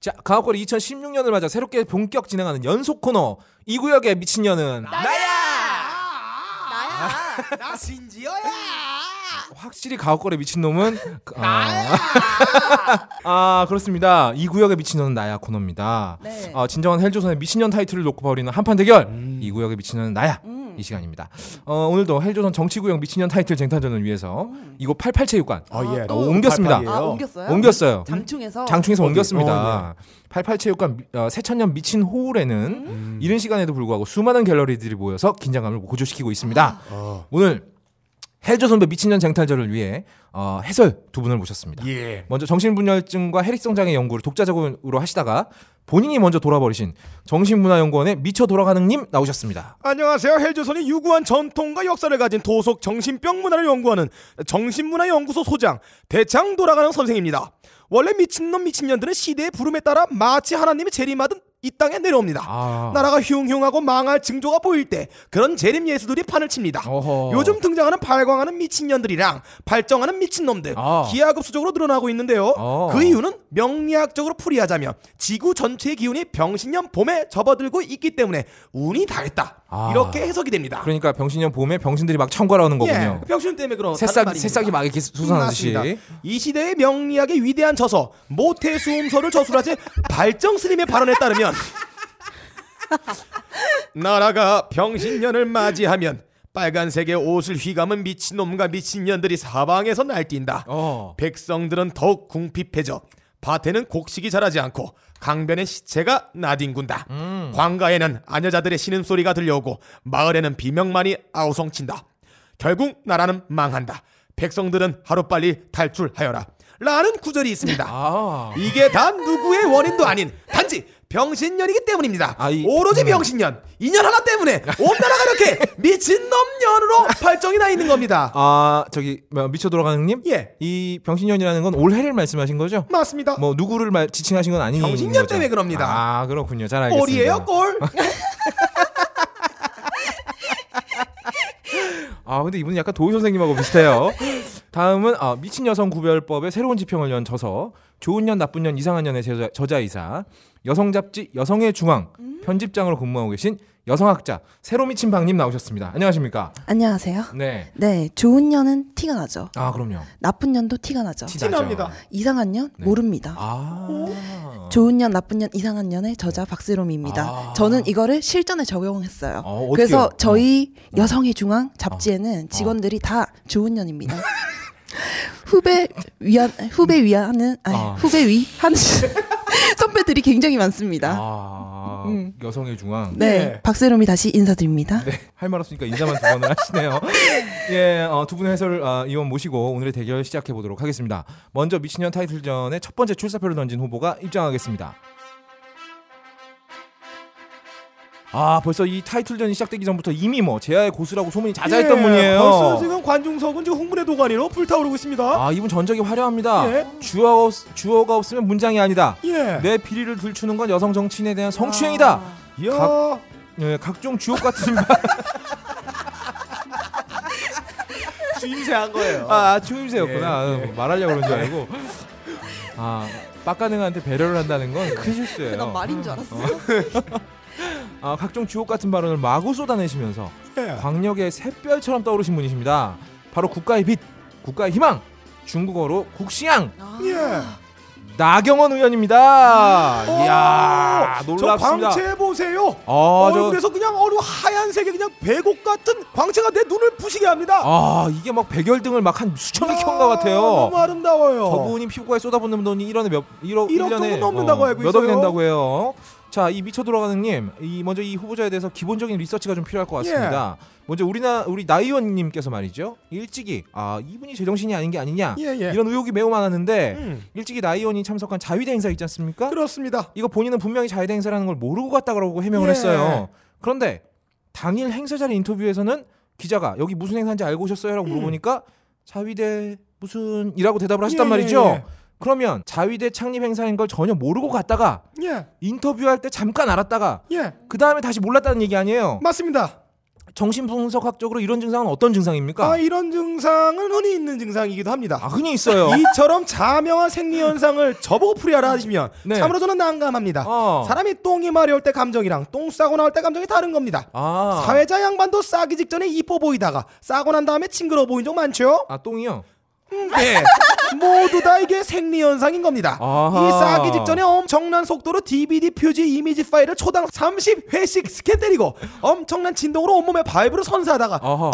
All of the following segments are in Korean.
자, 가옥거리 2016년을 맞아 새롭게 본격 진행하는 연속 코너 이 구역의 미친년은 나야. 나 신지어야. 확실히 가옥거리 미친놈은 그- 아, 아 그렇습니다. 이 구역의 미친년은 나야 코너입니다. 네. 어, 진정한 헬조선의 미친년 타이틀을 놓고 벌이는 한판 대결. 음. 이 구역의 미친년은 나야. 음. 이 시간입니다. 어, 오늘도 헬조선 정치구역 미친년 타이틀 쟁탈전을 위해서 이곳 88체육관 어 예. 또 어, 옮겼습니다. 아, 옮겼어요? 옮겼어요. 장충에서 장충에서 어디? 옮겼습니다. 88체육관 미- 어, 새천년 미친 호울에는 음. 이른 시간에도 불구하고 수많은 갤러리들이 모여서 긴장감을 고조시키고 있습니다. 어. 오늘 헬조 선배 미친년 쟁탈전을 위해 어, 해설 두 분을 모셨습니다. 예. 먼저 정신분열증과 해릭성 장애 연구를 독자적으로 하시다가 본인이 먼저 돌아버리신 정신문화연구원의 미쳐 돌아가는 님 나오셨습니다. 안녕하세요. 헬조선이 유구한 전통과 역사를 가진 도속 정신병 문화를 연구하는 정신문화연구소 소장 대창 돌아가는 선생입니다. 원래 미친놈 미친년들은 시대의 부름에 따라 마치 하나님의 재림하듯 이 땅에 내려옵니다. 아. 나라가 흉흉하고 망할 징조가 보일 때 그런 재림 예수들이 판을 칩니다. 어허. 요즘 등장하는 발광하는 미친년들이랑 발정하는 미친놈들 아. 기하급수적으로 늘어나고 있는데요. 어. 그 이유는 명리학적으로 풀이하자면 지구 전체의 기운이 병신년 봄에 접어들고 있기 때문에 운이 닿았다. 아. 이렇게 해석이 됩니다. 그러니까 병신년 봄에 병신들이 막 청구하는 거군요. 예, 병신 때문에 그런 새싹 새싹이 막 이렇게 솟아나듯이. 이 시대의 명리학의 위대한 저서 모태수음서를 저술하지 발정 스님의 발언에 따르면 나라가 병신년을 맞이하면 빨간색의 옷을 휘감은 미친놈과 미친년들이 사방에서 날뛴다. 어. 백성들은 더욱 궁핍해져 밭에는 곡식이 자라지 않고 강변의 시체가 나뒹군다. 음. 광가에는 아녀자들의 신음소리가 들려오고 마을에는 비명만이 아우성친다. 결국 나라는 망한다. 백성들은 하루빨리 탈출하여라. 라는 구절이 있습니다. 아. 이게 단 누구의 원인도 아닌 단지 병신년이기 때문입니다. 아, 이- 오로지 음. 병신년. 인연 하나 때문에 온 나라가 이렇게 미친놈년으로 발정이 나 있는 겁니다. 아, 저기 뭐, 미쳐 돌아가는 님? 예. 이 병신년이라는 건 올해를 말씀하신 거죠? 맞습니다. 뭐 누구를 말, 지칭하신 건 아닌 병신년 거죠? 때문에 그럽니다. 아, 그렇군요. 잘 알겠습니다. 꼴이에요, 꼴. 아, 근데 이분은 약간 도희 선생님하고 비슷해요. 다음은 아, 미친 여성 구별법의 새로운 지평을 연 저서 좋은 년 나쁜 년 이상한 년의 저자, 저자이사 여성 잡지 여성의 중앙 편집장으로 근무하고 계신 여성학자 새로 미친 방님 나오셨습니다. 안녕하십니까? 안녕하세요. 네. 네, 좋은 년은 티가 나죠. 아, 그럼요. 나쁜 년도 티가 나죠. 티 티납니다. 나죠. 이상한 년 네. 모릅니다. 아. 좋은 년, 나쁜 년, 이상한 년의 저자 박세롬입니다. 아. 저는 이거를 실전에 적용했어요. 어, 어떻게요? 그래서 저희 어. 여성의 중앙 잡지에는 직원들이 다 좋은 년입니다. 후배 위한 후배 위하는 아니, 아. 후배 위 하는 선배들이 굉장히 많습니다. 아, 음. 여성의 중앙. 네, 네. 박세롬이 다시 인사드립니다. 네, 할 말 없으니까 인사만 두 번을 하시네요. 예, 어, 두 분의 해설 어, 이원 모시고 오늘의 대결 시작해 보도록 하겠습니다. 먼저 미친년 타이틀전의 첫 번째 출사표를 던진 후보가 입장하겠습니다. 아, 벌써 이 타이틀전이 시작되기 전부터 이미 뭐 제야의 고수라고 소문이 자자했던 예, 분이에요. 벌써 지금 관중석은 지금 흥분의 도가니로 불타오르고 있습니다. 아, 이분 전적이 화려합니다. 예. 주어가, 없, 주어가 없으면 문장이 아니다. 예. 내 비리를 들추는 건 여성 정치인에 대한 성추행이다. 이야. 각- 예, 각종 주옥 같은 주임새한 거예요. 아, 추임새였구나. 예, 예. 말하려고 그런 줄 알고. 아, 빡가능한테 배려를 한다는 건 큰 실수예요. 난 말인 줄 알았어. 아, 각종 주옥 같은 발언을 마구 쏟아내시면서 예. 광역의 샛별처럼 떠오르신 분이십니다. 바로 국가의 빛, 국가의 희망, 중국어로 국시양 예. 나경원 의원입니다. 이야, 저 놀랍습니다. 광채 보세요. 아, 저, 얼굴에서 그냥 어느 하얀색의 그냥 배곡 같은 광채가 내 눈을 부시게 합니다. 아, 이게 막 백열등을 막 한 수천 개켠것 같아요. 너무 아름다워요. 저분이 피부과에 쏟아붓는 돈이 1년에 몇 1억 1억 1년에 조금 넘는다고 알고 몇 억이 있어요. 된다고 해요. 자, 이 미쳐 돌아가는 님, 이 먼저 이 후보자에 대해서 기본적인 리서치가 좀 필요할 것 같습니다. 예. 먼저 우리나 우리 나의원 님께서 말이죠. 일찍이 아, 이분이 제정신이 아닌 게 아니냐. 예, 예. 이런 의혹이 매우 많았는데 음, 일찍이 나의원이 참석한 자위대 행사 있지 않습니까? 그렇습니다. 이거 본인은 분명히 자위대 행사라는 걸 모르고 갔다고 해명을 예. 했어요. 그런데 당일 행사 자리 인터뷰에서는 기자가 여기 무슨 행사인지 알고 오셨어요?라고 음. 물어보니까 자위대 무슨 이라고 대답을 하셨단 예, 말이죠. 예, 그러면 자위대 창립 행사인 걸 전혀 모르고 갔다가 예. 인터뷰할 때 잠깐 알았다가 예. 그 다음에 다시 몰랐다는 얘기 아니에요. 맞습니다. 정신분석학적으로 이런 증상은 어떤 증상입니까? 아, 이런 증상은 흔히 있는 증상이기도 합니다. 아, 흔히 있어요. 이처럼 자명한 생리 현상을 저보고 풀이하라 하시면 네. 참으로 저는 난감합니다. 어. 사람이 똥이 마려울 때 감정이랑 똥 싸고 나올 때 감정이 다른 겁니다. 아. 사회자 양반도 싸기 직전에 이뻐 보이다가 싸고 난 다음에 징그러워 보인 적 많죠? 아, 똥이요? 네. 모두 다 이게 생리 현상인 겁니다. 아하. 이 싸기 직전에 엄청난 속도로 DVD 표지 이미지 파일을 초당 30회씩 스캔 때리고 엄청난 진동으로 온몸에 vibe를 선사하다가 아하.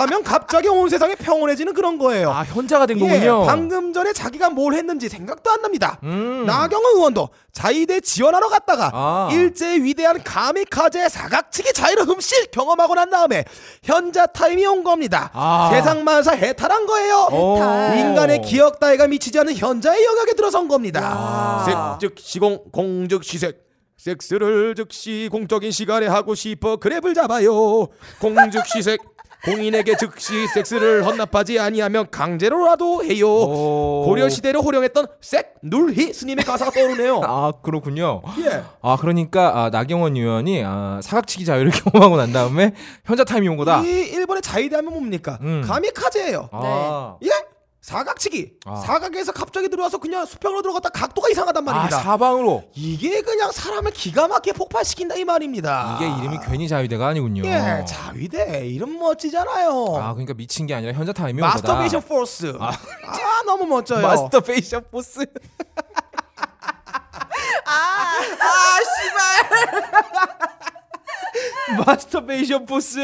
하면 갑자기 온 세상이 평온해지는 그런 거예요. 아, 현자가 된 예, 거군요. 방금 전에 자기가 뭘 했는지 생각도 안 납니다. 음. 나경원 의원도 자위대 지원하러 갔다가 아. 일제 위대한 가미카제 사각치기 자위를 흠씬 경험하고 난 다음에 현자 타임이 온 겁니다. 아. 세상 만사 해탈한 거예요. 오. 해탈. 인간의 기억 따위가 미치지 않는 현자의 영역에 들어선 겁니다. 야. 색 즉시공 공즉 시색 섹스를 즉시 공적인 시간에 하고 싶어 grab을 잡아요. 공즉 시색 공인에게 즉시 섹스를 헌납하지 아니하면 강제로라도 해요. 오. 고려 시대를 호령했던 색 눌희 스님의 가사가 떠오르네요. 아, 그렇군요. 예. 아, 그러니까 아, 나경원 의원이 아, 사각치기 자위를 경험하고 난 다음에 현자 타임이 온 거다. 이 일본의 자위대 하면 뭡니까? 음. 가미카제예요. 아. 예? 사각치기. 아. 사각에서 갑자기 들어와서 그냥 수평으로 들어갔다 각도가 이상하단 아, 말입니다. 사방으로. 이게 그냥 사람을 기가 막히게 폭발시킨다 이 말입니다. 이게 이름이 괜히 자위대가 아니군요. 예, 자위대 이름 멋지잖아요. 아, 그러니까 미친 게 아니라 현자 타임이. masturbation force. 아, 너무 멋져요. masturbation force. 마스터베이션 포스.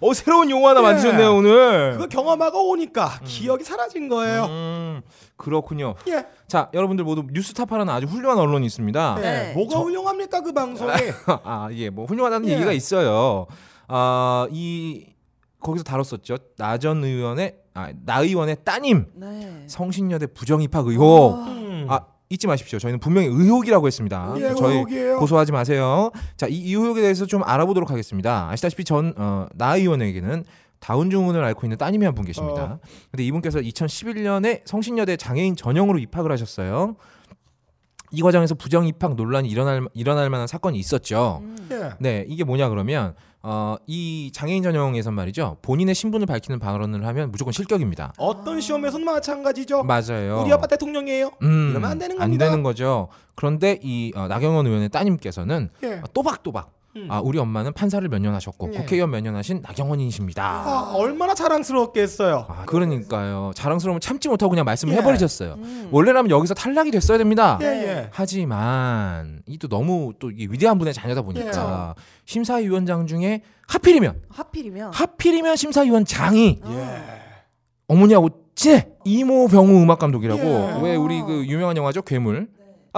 어 새로운 용어 하나 예. 만드셨네요 오늘. 그거 경험하고 오니까 기억이 사라진 거예요. 음, 그렇군요. 예. 자 여러분들 모두 뉴스타파라는 아주 훌륭한 언론이 있습니다. 예. 네. 뭐가 훌륭합니까 그 방송이? 아, 예, 뭐 훌륭하다는 예. 얘기가 있어요. 아, 이 거기서 다뤘었죠. 나전 의원의 아, 나 의원의 따님 네. 성신여대 부정 입학 의혹. 음. 아, 잊지 마십시오. 저희는 분명히 의혹이라고 했습니다. 예, 저희 의혹이에요. 고소하지 마세요. 자, 이, 이 의혹에 대해서 좀 알아보도록 하겠습니다. 아시다시피 전 어, 나 의원에게는 다운 증후군을 앓고 있는 따님이 한 분 계십니다. 어. 근데 이분께서 2011년에 성신여대 장애인 전형으로 입학을 하셨어요. 이 과정에서 부정 입학 논란이 일어날 일어날 만한 사건이 있었죠. 음. 예. 네, 이게 뭐냐 그러면 어, 이 장애인 전형에선 말이죠. 본인의 신분을 밝히는 발언을 하면 무조건 실격입니다. 어떤 시험에서는 마찬가지죠. 맞아요. 우리 아빠 대통령이에요. 음, 이러면 안 되는 안 겁니다. 되는 거죠. 그런데 이 어, 나경원 의원의 따님께서는 예. 또박또박 음. 아, 우리 엄마는 판사를 몇 년 하셨고 예. 국회의원 몇 년 하신 나경원이십니다. 아, 얼마나 자랑스럽겠어요. 아, 그러니까요. 자랑스러우면 참지 못하고 그냥 말씀을 예. 해버리셨어요. 음. 원래라면 여기서 탈락이 됐어야 됩니다. 예, 예. 하지만 이 또 너무 또 이게 위대한 분의 자녀다 보니까 예. 심사위원장 중에 하필이면 하필이면 하필이면 심사위원장이 예. 어머니하고 찐해 이모 병우 음악 감독이라고 예. 왜 우리 그 유명한 영화죠 괴물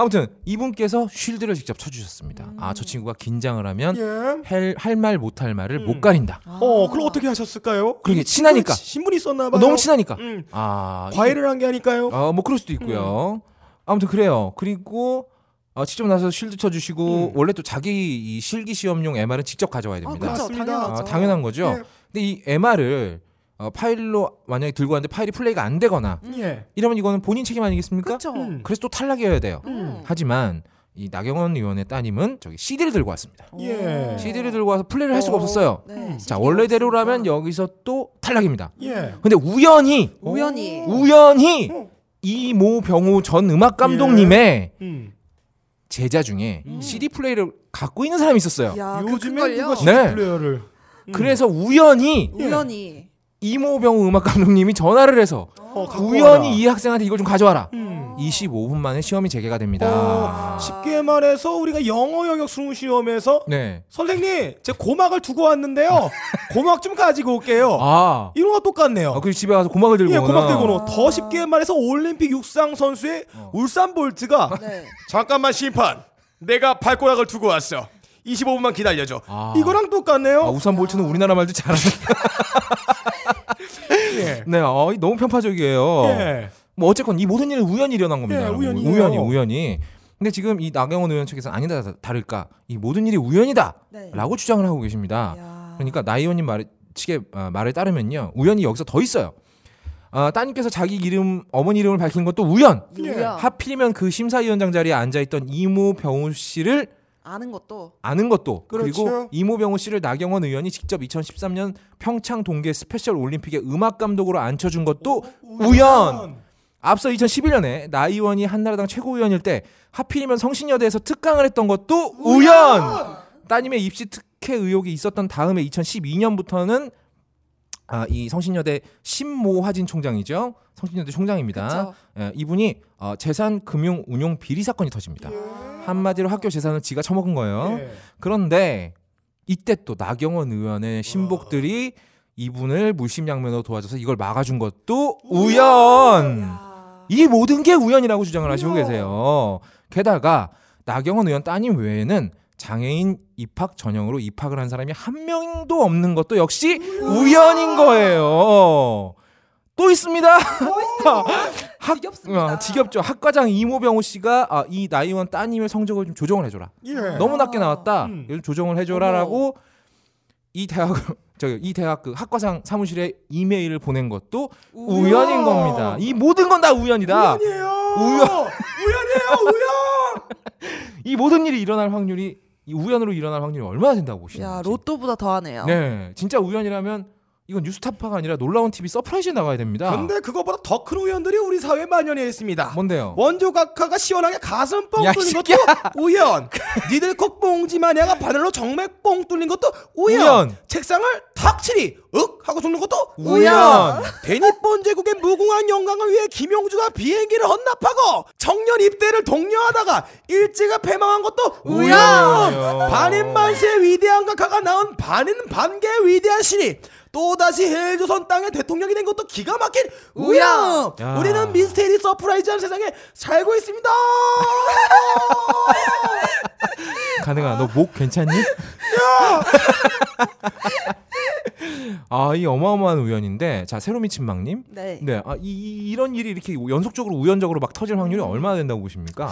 아무튼 이분께서 쉴드를 직접 쳐주셨습니다 아저 친구가 긴장을 하면 예. 할말 못 할 말을 음. 못 가린다 어, 그럼 어떻게 하셨을까요? 그러게, 친하니까. 신분이 있었나 어, 봐요. 너무 친하니까 음. 아 과외를 한 게 아닐까요? 어뭐 그럴 수도 있고요 아무튼 그래요 그리고 어, 직접 나서 쉴드 쳐주시고 음. 원래 또 자기 이 실기 시험용 MR은 직접 가져와야 아, 됩니다 그렇죠. 맞습니다. 당연하죠. 아, 당연한 거죠 예. 근데 이 MR을 어, 파일로 만약에 들고 왔는데 파일이 플레이가 안 되거나 예. 이러면 이거는 본인 책임 아니겠습니까? 음. 그래서 또 탈락이어야 돼요. 음. 하지만 이 나경원 의원의 따님은 저기 CD를 들고 왔습니다. 예. CD를 들고 와서 플레이를 할 수가 어. 없었어요. 네, 자 CD가 원래대로라면 없으니까. 여기서 또 탈락입니다. 예. 근데 우연히 우연히 우연히 어. 이모 병우 전 음악 감독님의 음. 제자 중에 음. CD 플레이를 갖고 있는 사람이 있었어요. 야, 요즘에? 누가 CD 네. 플레이어를 음. 그래서 우연히 예. 우연히 이모 병우 음악 감독님이 전화를 해서 어, 갖고 와라. 우연히 이 학생한테 이걸 좀 가져와라. 음. 25분 만에 시험이 재개가 됩니다. 어, 쉽게 말해서 우리가 영어 영역 수능 시험에서 네. 선생님 제 고막을 두고 왔는데요. 고막 좀 가지고 올게요. 아, 이런 거 똑같네요. 아, 그 집에 가서 고막을 들고 예, 오나. 고막 들고 오더 쉽게 말해서 올림픽 육상 선수의 어. 울산 볼트가 네. 잠깐만 심판, 내가 발꼬락을 두고 왔어. 25분만 기다려줘. 아. 이거랑 똑같네요. 아, 우산 볼트는 우리나라 말도 잘하네. 예. 네, 어, 너무 편파적이에요. 예. 뭐 어쨌건 이 모든 일은 우연히 일어난 겁니다. 예, 여러분. 우연이에요. 우연히 우연히. 근데 지금 이 나경원 의원 측에서 아니다 다를까 이 모든 일이 우연이다라고 네. 주장을 하고 계십니다. 야. 그러니까 나 의원님 말 측의 어, 말에 따르면요 우연히 여기서 더 있어요. 아, 따님께서 자기 이름 어머니 이름을 밝힌 것도 우연. 예. 우연. 하필이면 그 심사위원장 자리에 앉아 있던 이모 병우 씨를 아는 것도 아는 것도 그 그렇죠. 그리고 이모 병우 씨를 나경원 의원이 직접 2013년 평창 동계 스페셜 올림픽에 음악 감독으로 앉혀준 것도 우연. 앞서 2011년에 나 의원이 한나라당 최고위원일 때 하필이면 성신여대에서 특강을 했던 것도 우연. 따님의 입시 특혜 의혹이 있었던 다음에 2012년부터는 아, 이 성신여대 심모 화진 총장이죠. 성신여대 총장입니다. 예, 이분이 어, 재산 금융 운용 비리 사건이 터집니다. 한마디로 학교 재산을 지가 처먹은 거예요. 예. 그런데 이때 또 나경원 의원의 신복들이 이분을 물심양면으로 도와줘서 이걸 막아준 것도 우연. 야. 이 모든 게 우연이라고 주장을 하시고 계세요. 게다가 나경원 의원 따님 외에는 장애인 입학 전형으로 입학을 한 사람이 한 명도 없는 것도 역시 우연인 거예요. 또 있습니다. 학, 지겹습니다. 어, 지겹죠. 학과장 이모병호 씨가 아, 이 나이원 따님의 성적을 좀 조정을 해줘라. 예. 너무 낮게 나왔다. 음. 조정을 해줘라라고 이 대학 저기 이 대학 그 학과장 사무실에 이메일을 보낸 것도 우연인 겁니다. 이 모든 건 다 우연이다. 우연이에요. 우연. 우연이에요. 우연. 이 모든 일이 일어날 확률이 이 우연으로 일어날 확률이 얼마나 된다고 보시는지. 야 로또보다 더하네요. 네, 진짜 우연이라면 이건 뉴스타파가 아니라 놀라운 TV 서프라이즈에 나가야 됩니다. 근데 그거보다 더 큰 우연들이 우리 사회에 만연해 있습니다. 뭔데요? 원조 각하가 시원하게 가슴 뻥 야, 이 뚫린 것도 우연. 니들 콕봉지 마냐가 바늘로 정맥 뻥 뚫린 것도 우연. 우연. 책상을 탁 치니 윽 하고 죽는 것도 우연. 대일본제국의 무궁한 영광을 위해 김용주가 비행기를 헌납하고 청년 입대를 독려하다가 일제가 패망한 것도 우연. 우연이에요. 반인 만세의 위대한 각하가 낳은 반인 반개의 위대한 신이 또다시 헬조선 땅의 대통령이 된 것도 기가 막힌 우연. 야. 우리는 미스테리 surprise한 세상에 살고 있습니다. 가능아, 너 목 괜찮니? 아, 이 어마어마한 우연인데, 자 새로 미친 막님, 네. 네, 아, 이, 이- 이런 일이 이렇게 연속적으로 우연적으로 막 터질 확률이 얼마나 된다고 보십니까?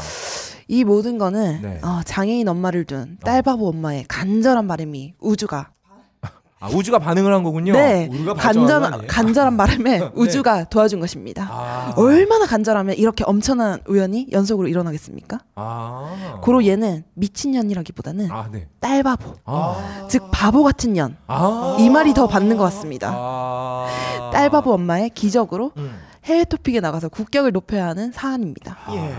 이 모든 거는 네. 어, 장애인 엄마를 둔 딸바보 엄마의 간절한 바람이 우주가 아, 우주가 반응을 한 거군요. 네 우리가 발전한 거 간절 아니에요? 간절한 바람에 우주가 도와준 것입니다. 아, 얼마나 간절하면 이렇게 엄청난 우연이 연속으로 일어나겠습니까? 아, 고로 얘는 미친년이라기보다는 아, 네, 딸바보, 아, 즉 바보 같은 년. 아, 이 말이 더 받는 것 같습니다. 아, 딸바보 엄마의 기적으로 음. 해외 토픽에 나가서 국격을 높여야 하는 사안입니다. 예.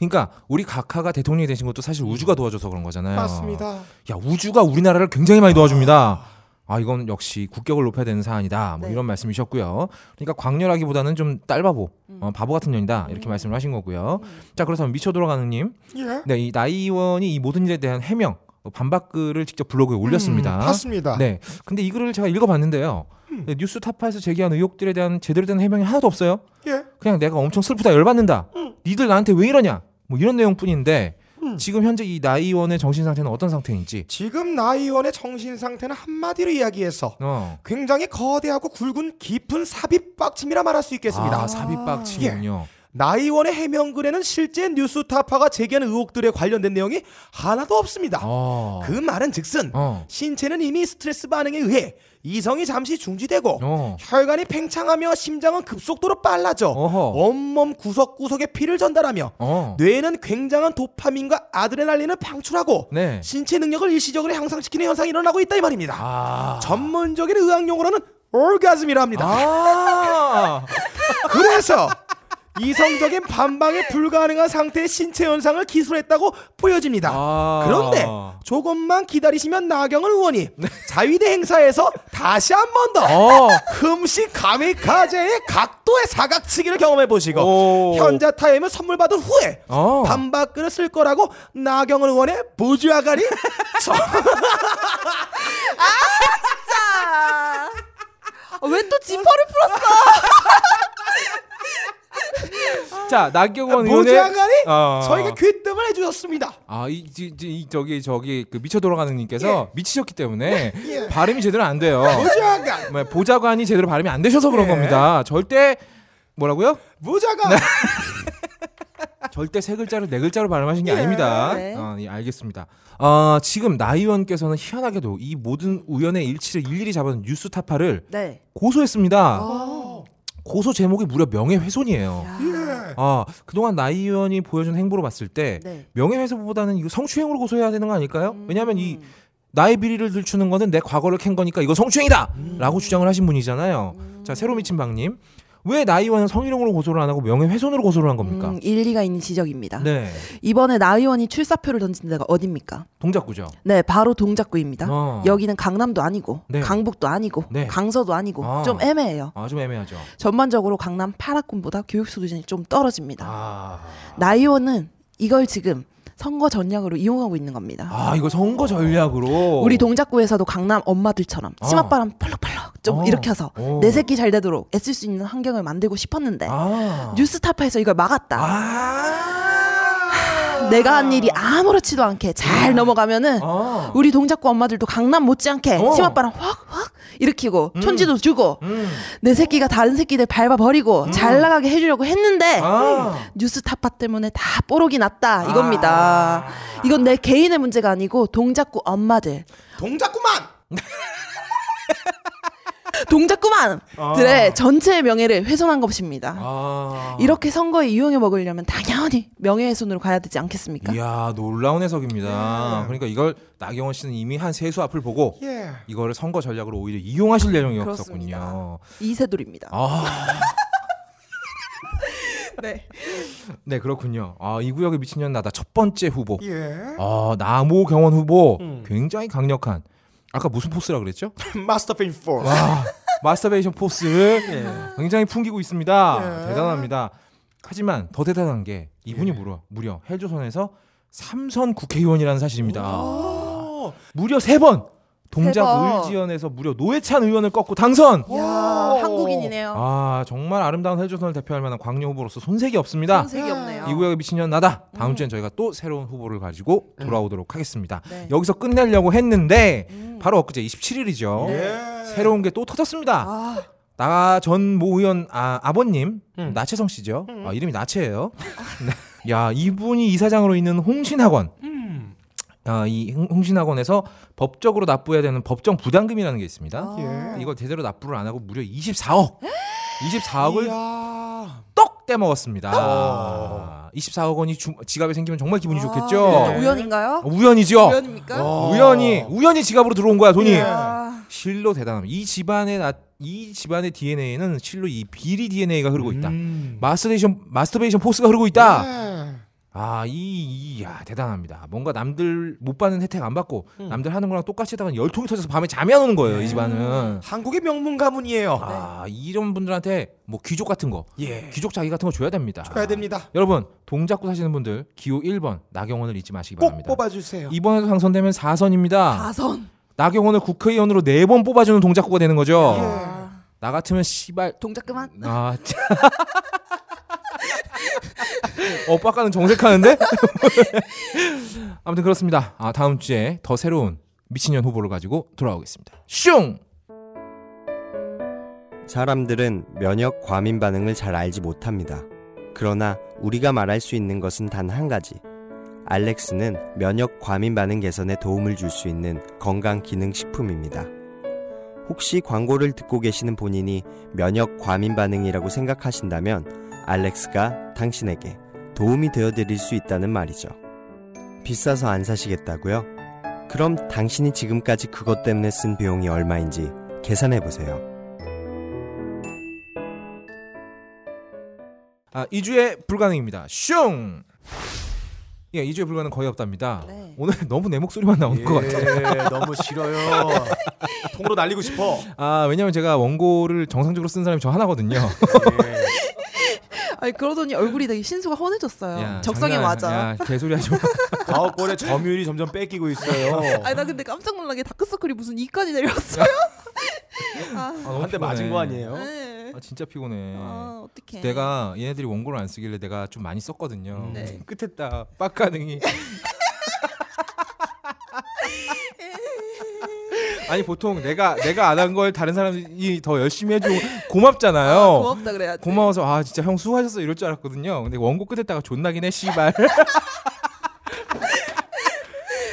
그러니까 우리 각하가 대통령이 되신 것도 사실 우주가 도와줘서 그런 거잖아요. 맞습니다. 야 우주가 우리나라를 굉장히 많이 도와줍니다. 아 이건 역시 국격을 높여야 되는 사안이다. 뭐 네. 이런 말씀이셨고요. 그러니까 광렬하기보다는 좀 딸바보, 어, 바보 같은 년이다 이렇게 말씀을 하신 거고요. 자 그렇다면 미쳐 돌아가는님, 예. 네 이 나이원이 이 모든 일에 대한 해명 어, 반박글을 직접 블로그에 올렸습니다. 음, 맞습니다. 네, 근데 이 글을 제가 읽어봤는데요. 네, 뉴스 타파에서 제기한 의혹들에 대한 제대로 된 해명이 하나도 없어요. 예. 그냥 내가 엄청 슬프다 열받는다. 니들 나한테 왜 이러냐. 뭐 이런 내용뿐인데 지금 현재 이 나이원의 정신 상태는 어떤 상태인지. 지금 나이원의 정신 상태는 한마디로 이야기해서 어. 굉장히 거대하고 굵은 깊은 삽입박침이라 말할 수 있겠습니다. 아, 삽입박치군요. 나이원의 해명글에는 실제 뉴스타파가 제기한 의혹들에 관련된 내용이 하나도 없습니다. 어. 그 말은 즉슨 어. 신체는 이미 스트레스 반응에 의해 이성이 잠시 중지되고 어. 혈관이 팽창하며 심장은 급속도로 빨라져 어허. 온몸 구석구석에 피를 전달하며 어. 뇌는 굉장한 도파민과 아드레날린을 방출하고 네. 신체 능력을 일시적으로 향상시키는 현상이 일어나고 있다 이 말입니다. 아. 전문적인 의학 용어로는 orgasm이라 합니다. 아. 그래서 이성적인 반방에 불가능한 상태의 신체 현상을 기술했다고 보여집니다. 아. 그런데 조금만 기다리시면 나경원 의원이 네. 자위대 행사에서 다시 한 번더 어. 흠식 가미카제의 각도의 사각치기를 경험해 보시고 오. 현자 타임을 선물 받은 후에 어. 반박글을 쓸 거라고 나경원 의원의 보좌관이 저- 왜또 지퍼를 풀었어? 자, 나경원 의원의 보좌관이 어. 저희가 귀뜸을 해주셨습니다. 아, 이, 이, 이 저기 저기 그 미쳐 돌아가는 님께서 미치셨기 때문에 예. 발음이 제대로 안 돼요. 보좌관, 뭐, 보좌관이 제대로 발음이 안 되셔서 그런 예. 겁니다. 절대 뭐라고요? 보좌관. 절대 세 글자를 네 글자로 발음하신 게 예. 아닙니다. 네. 어, 예, 알겠습니다. 어, 지금 나 의원께서는 희한하게도 이 모든 우연의 일치를 일일이 잡은 뉴스 타파를 네. 고소했습니다. 어. 고소 제목이 무려 명예훼손이에요. 야. 예. 아 그동안 나이 의원이 보여준 행보로 봤을 때 네. 명예훼손보다는 이거 성추행으로 고소해야 되는 거 아닐까요? 음. 왜냐하면 이 나의 비리를 들추는 거는 내 과거를 캔 거니까 이거 성추행이다라고 주장을 하신 분이잖아요. 음. 자 새로 미친 방님 왜 나이 의원은 성희롱으로 고소를 안 하고 명예훼손으로 고소를 한 겁니까? 음, 일리가 있는 지적입니다. 네 이번에 나 의원이 출사표를 던진 데가 어딥니까? 동작구죠. 네, 바로 동작구입니다. 어. 여기는 강남도 아니고 네. 강북도 아니고 네. 강서도 아니고 아. 좀 애매해요. 아 좀 애매하죠. 전반적으로 강남 8학군보다 교육 수준이 좀 떨어집니다. 아, 나 의원은 이걸 지금 선거 전략으로 이용하고 있는 겁니다. 아 이거 선거 전략으로 우리 동작구에서도 강남 엄마들처럼 어. 치맛바람 펄럭펄럭 좀 어. 일으켜서 어. 내 새끼 잘 되도록 애쓸 수 있는 환경을 만들고 싶었는데 아. 뉴스타파에서 이걸 막았다. 아. 내가 한 일이 아무렇지도 않게 잘 넘어가면은 아. 우리 동작구 엄마들도 강남 못지않게 어. 치맛바람 확확 일으키고 음. 촌지도 주고 음. 내 새끼가 다른 새끼들 밟아버리고 잘 나가게 해주려고 했는데 아. 뉴스 타파 때문에 다 뽀록이 났다 이겁니다. 이건 내 개인의 문제가 아니고 동작구 엄마들 동작구만. 동작구만들의 전체의 명예를 훼손한 것입니다. 아. 이렇게 선거에 이용해 먹으려면 당연히 명예훼손으로 가야 되지 않겠습니까? 이야 놀라운 해석입니다. 그러니까 이걸 나경원 씨는 이미 한 세수 앞을 보고 예. 이거를 선거 전략으로 오히려 이용하실 예정이었었군요. 이세돌입니다. 아, 네. 네 그렇군요. 아, 이 구역의 미친년 나다 첫 번째 후보. 예. 아, 나모 경원 후보 음. 굉장히 강력한. 아까 무슨 포스라 그랬죠? 마스터페인 포스. 와, 마스터베이션 포스를 예. 굉장히 풍기고 있습니다. 예. 대단합니다. 하지만 더 대단한 게 이분이 무려 무려 헬조선에서 삼선 국회의원이라는 사실입니다. 오. 무려 세 번 동작 번. 을지연에서 무려 노회찬 의원을 꺾고 당선. 야 오. 한국인이네요. 아 정말 아름다운 헬조선을 대표할 만한 광녀 후보로서 손색이 없습니다. 색이 없네요. 이 구역의 미친년 나다. 다음 주엔 저희가 또 새로운 후보를 가지고 돌아오도록 하겠습니다. 네. 여기서 끝내려고 했는데 음. 바로 엊그제 27일이죠. 예. 새로운 게 또 터졌습니다. 아, 나전모 의원 아, 아버님 음. 나채성 씨죠. 아, 이름이 나채예요. 네. 야 이분이 이사장으로 있는 홍신학원. 음. 아, 이 홍- 홍신학원에서 법적으로 납부해야 되는 법정 부담금이라는 게 있습니다. 아. 예. 이걸 제대로 납부를 안 하고 무려 24억. 24억을 이야. 떡 떼먹었습니다. 24억 원이 주- 지갑에 생기면 정말 기분이 아, 좋겠죠. 네. 우연인가요? 어, 우연이죠. 우연입니까? 어. 우연히 우연히 지갑으로 들어온 거야 돈이. 예. 아, 실로 대단합니다. 이 집안의 나, 이 집안의 DNA는 실로 이 비리 DNA가 흐르고 있다. 음. 마스터베이션 마스터베이션 포스가 흐르고 있다. 예. 아, 이, 이, 야, 대단합니다. 뭔가 남들 못 받는 혜택 안 받고, 남들 하는 거랑 똑같이 하다가 열통이 터져서 밤에 잠이 안 오는 거예요, 이 집안은. 한국의 명문 가문이에요. 아, 이런 분들한테 뭐 귀족 같은 거, 예. 귀족 자기 같은 거 줘야 됩니다. 줘야 됩니다. 여러분, 동작구 사시는 분들, 기호 1번, 나경원을 잊지 마시기 꼭 바랍니다. 뽑아주세요. 이번에도 당선되면 4선입니다. 가선. 나경원을 국회의원으로 4번 뽑아주는 동작구가 되는 거죠. 예. 아, 나 같으면 씨발 동작 그만. 아, 참. 어, 빡가는 정색하는데? 아무튼 그렇습니다. 아, 다음 주에 더 새로운 미친년 후보를 가지고 돌아오겠습니다. 슝! 사람들은 면역 과민 반응을 잘 알지 못합니다. 그러나 우리가 말할 수 있는 것은 단 한 가지. 알렉스는 면역 과민 반응 개선에 도움을 줄 수 있는 건강 기능 식품입니다. 혹시 광고를 듣고 계시는 본인이 면역 과민 반응이라고 생각하신다면 알렉스가 당신에게 도움이 되어 드릴 수 있다는 말이죠. 비싸서 안 사시겠다고요? 그럼 당신이 지금까지 그것 때문에 쓴 비용이 얼마인지 계산해 보세요. 아, 2주에 불가능입니다. 슝! 예, 2주에 불가능 거의 없답니다. 네. 오늘 너무 내 목소리만 나오는 것 같아요. 예, 너무 싫어요. 통으로 날리고 싶어. 아, 왜냐면 제가 원고를 정상적으로 쓴 사람이 저 하나거든요. 예. 아니 그러더니 얼굴이 되게 신수가 헌해졌어요. 야, 적성에 장난 맞아. 야, 개소리 하지 마. 가옥골의 점유율이 점점 뺏기고 있어요. 아니 나 근데 깜짝 놀란 게 다크서클이 무슨 이까지 내려왔어요. 아, 아, 너무 한대 맞은. 거 아니에요? 네. 아, 진짜 피곤해. 아 어떡해. 내가 얘네들이 원고를 안 쓰길래 내가 좀 많이 썼거든요. 네. 끝에 딱 빡가능이. 아니 보통 내가 내가 안 한 걸 다른 사람이 더 열심히 해주고 고맙잖아요. 아, 고맙다 그래야지. 고마워서 아 진짜 형 수고하셨어 이럴 줄 알았거든요. 근데 원고 끝에다가 존나긴 해 씨발.